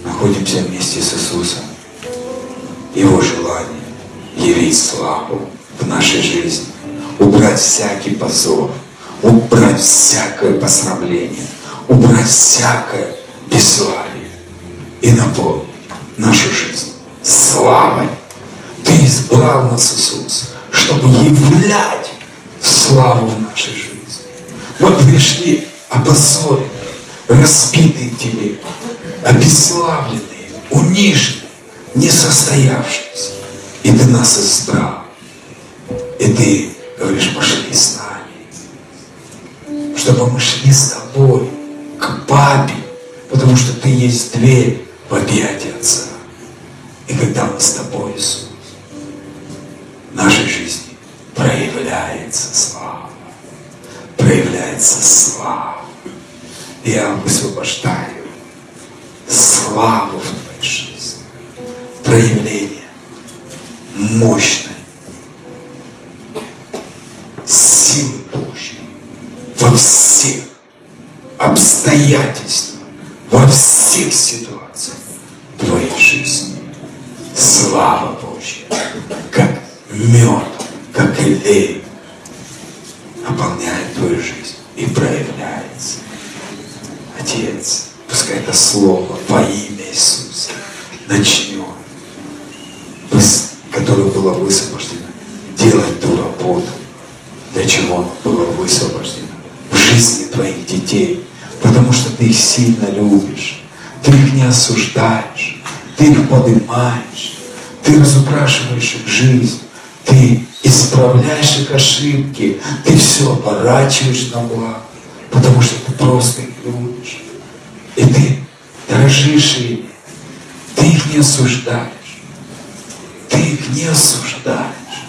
находимся вместе с Иисусом, Его желание явить славу в нашей жизни, убрать всякий позор, убрать всякое посрамление, убрать всякое бесславие и наполнить нашу жизнь славой. Ты избрал нас, Иисус, чтобы являть славу в нашей жизни. Мы пришли опозоренные, разбитые Тебе, обесславленные, униженные, несостоявшиеся. И Ты нас избрал. И Ты говоришь, пошли с нами. Чтобы мы шли с Тобой к Папе, потому что Ты есть дверь в объятия Отца. И когда мы с Тобой, Иисус, в нашей жизни проявляется слава. Проявляется слава. Я высвобождаю славу в твоей жизни. Проявление мощной силы во всех обстоятельства, во всех ситуациях твоей жизни. Слава Божья, как мед, как элей, наполняет твою жизнь и проявляется. Отец, пускай это слово во имя Иисуса начнет, которое было высвобождено, делать ту работу, для чего оно было высвобождено жизни твоих детей, потому что ты их сильно любишь, ты их не осуждаешь, ты их поднимаешь, ты разукрашиваешь их жизнь, ты исправляешь их ошибки, ты все оборачиваешь на благо, потому что ты просто их любишь. И ты дорожишь ими, ты их не осуждаешь, ты их не осуждаешь,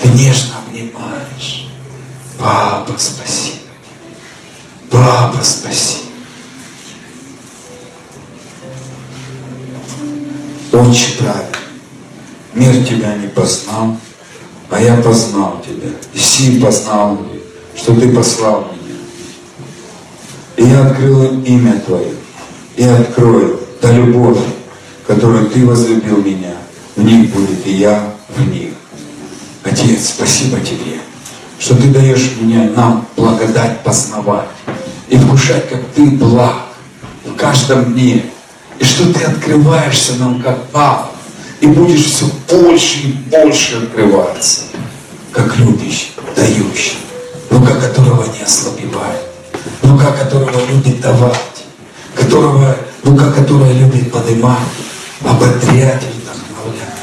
ты нежно обнимаешь. Папа, спасибо. Папа, спасибо. Очень правильно. Мир тебя не познал, а я познал тебя. И сим познал, что ты послал меня. И я открыл им имя Твое. И открою до любовь, которую Ты возлюбил меня. В них будет и я в них. Отец, спасибо Тебе, что Ты даешь мне, нам благодать познавать и вкушать, как Ты благ в каждом дне. И что Ты открываешься нам как папа и будешь все больше и больше открываться, как любящий, дающий, рука которого не ослабевает, рука которого любит давать, которого, рука которая любит поднимать, ободрять и вдохновлять.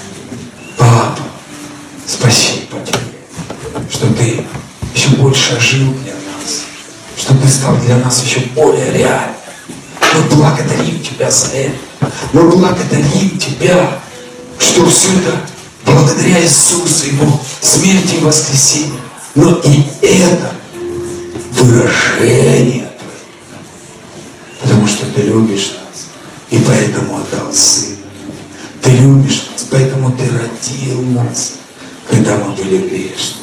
Папа, спасибо тебе, что ты еще больше ожил для нас, что ты стал для нас еще более реальным. Мы благодарим Тебя за это. Мы благодарим Тебя что все это благодаря Иисусу, Его смерти и воскресению. Но и это выражение Потому что Ты любишь нас, и поэтому отдал Сына. Ты любишь нас, поэтому Ты родил нас, когда мы были грешны.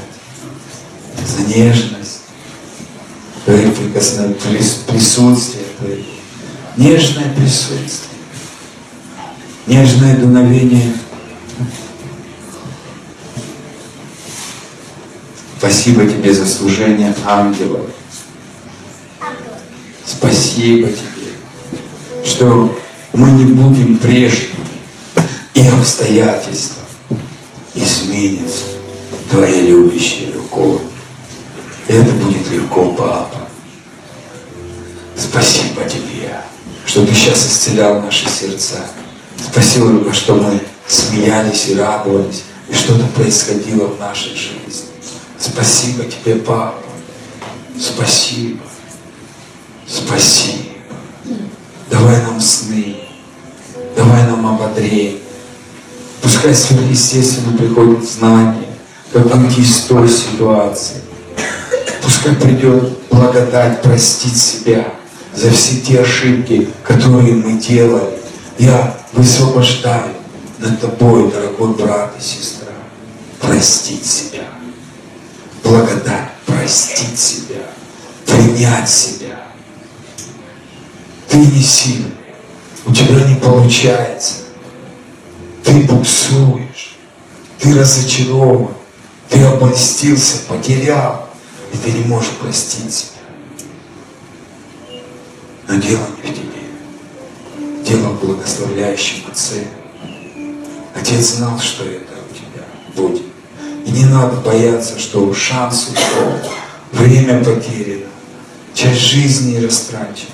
присутствие Твое, нежное присутствие, нежное дуновение. Спасибо Тебе за служение ангелов. Спасибо Тебе, что мы не будем прежними, и обстоятельства изменятся Твоей любящей рукой. Это будет легко, Папа. Спасибо Тебе, что Ты сейчас исцелял наши сердца. Спасибо, что мы смеялись и радовались, и что-то происходило в нашей жизни. Спасибо Тебе, Папа. Спасибо. Спасибо. Давай нам сны. Давай нам ободрение. Пускай сверхъестественно приходит знание, как выйти из той ситуации. Пускай придет благодать простить себя за все те ошибки, которые мы делали. Я высвобождаю над тобой, дорогой брат и сестра, простить себя. Благодать простить себя, принять себя. Ты не сильный, у тебя не получается. Ты буксуешь, ты разочарован, ты обольстился, потерял, и ты не можешь простить себя. Но дело не в тебе. Дело в благословляющем Отце. Отец знал, что это у тебя будет. И не надо бояться, что шанс ушел, время потеряно, часть жизни растрачена.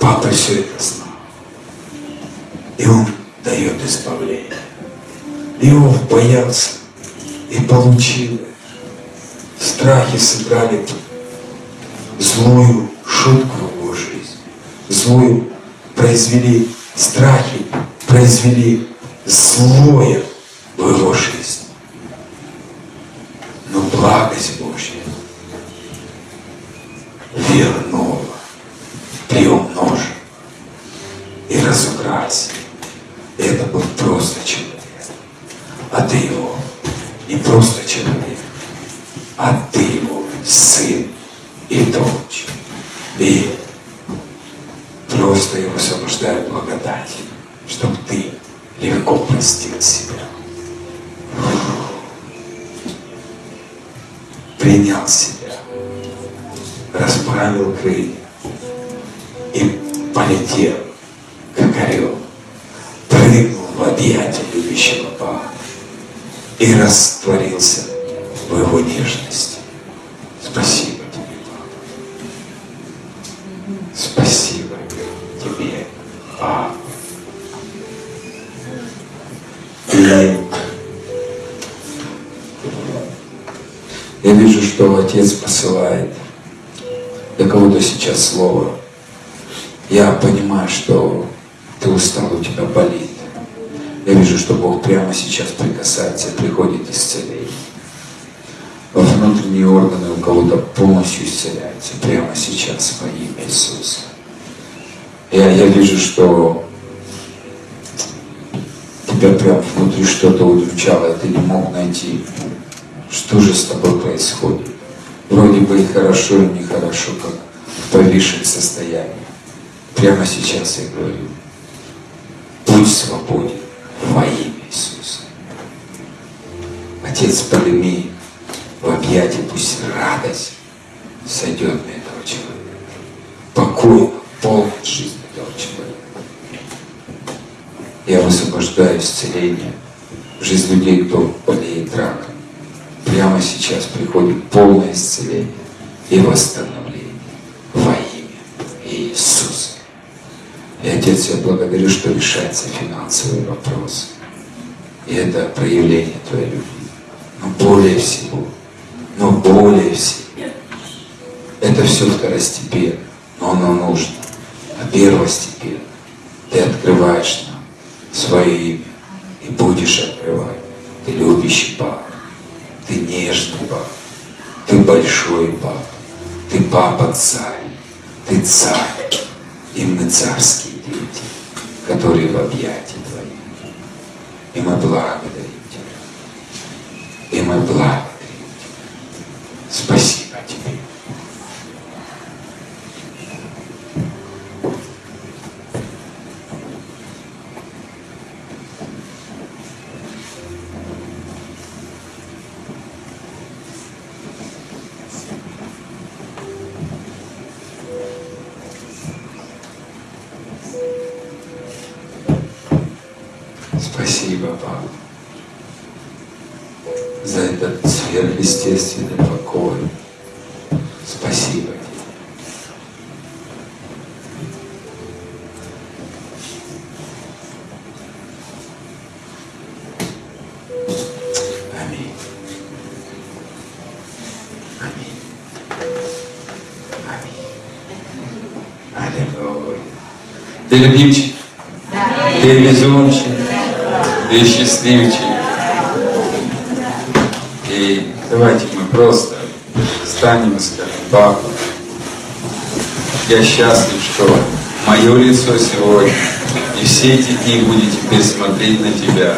Папа все это знал. И он дает избавление. Иов боялся и получил это. Страхи сыграли злую шутку в его жизнь. Злую произвели страхи, произвели злое в его жизнь. Но благость Божья вернула, приумножила и разукрасила. Это был просто человек. А ты его не просто человек, а ты его сын и дочь. И просто его освобождает благодать, чтобы ты легко простил себя. Принял себя, расправил крылья и полетел, как орел, прыгнул в объятия любящего Бога и растворился в его нежности. Спасибо тебе, Папа. Спасибо тебе, Папа. И я вижу, что Отец посылает для кого-то сейчас слово. Я понимаю, что ты устал, у тебя болит. Я вижу, что Бог прямо сейчас прикасается, приходит исцеление. Внутренние органы у кого-то полностью исцеляются прямо сейчас во имя Иисуса. Я, я вижу, что тебя прям внутри что-то удручало, и ты не мог найти, что же с тобой происходит. Вроде бы и хорошо, и нехорошо, как в повисшем состоянии. Прямо сейчас я говорю, будь свободен во имя Иисуса. Отец Полемей, в объятии пусть радость сойдет на этого человека. Покой, полная жизнь этого человека. Я высвобождаю исцеление в жизнь людей, кто болеет раком. Прямо сейчас приходит полное исцеление и восстановление во имя Иисуса. И, Отец, я благодарю, что решается финансовый вопрос. И это проявление Твоей любви. Но более всего, но более всего, это все второстепенно, но оно нужно. А первостепенно Ты открываешь нам свое имя и будешь открывать. Ты любящий папа, ты нежный папа, ты большой папа, ты папа царь, ты царь, и мы царские дети, которые в объятии Твоих. И мы благодарим Тебя. И мы благодарим. Спасибо Тебе. Спасибо, Папа, за этот сверхъестественный покой. Спасибо тебе. Аминь. Аминь. Аминь. Аллилуйя. Ты любимчик? Ты везунчик? Ты счастливчик? И давайте мы просто встанем и скажем, Папа, я счастлив, что мое лицо сегодня и все эти дни будет теперь смотреть на тебя.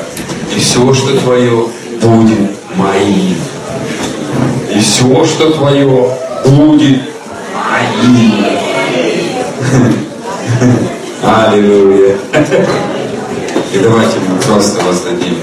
И все, что твое, будет моим. И все, что твое, будет моим. Аллилуйя. И давайте мы просто воздадим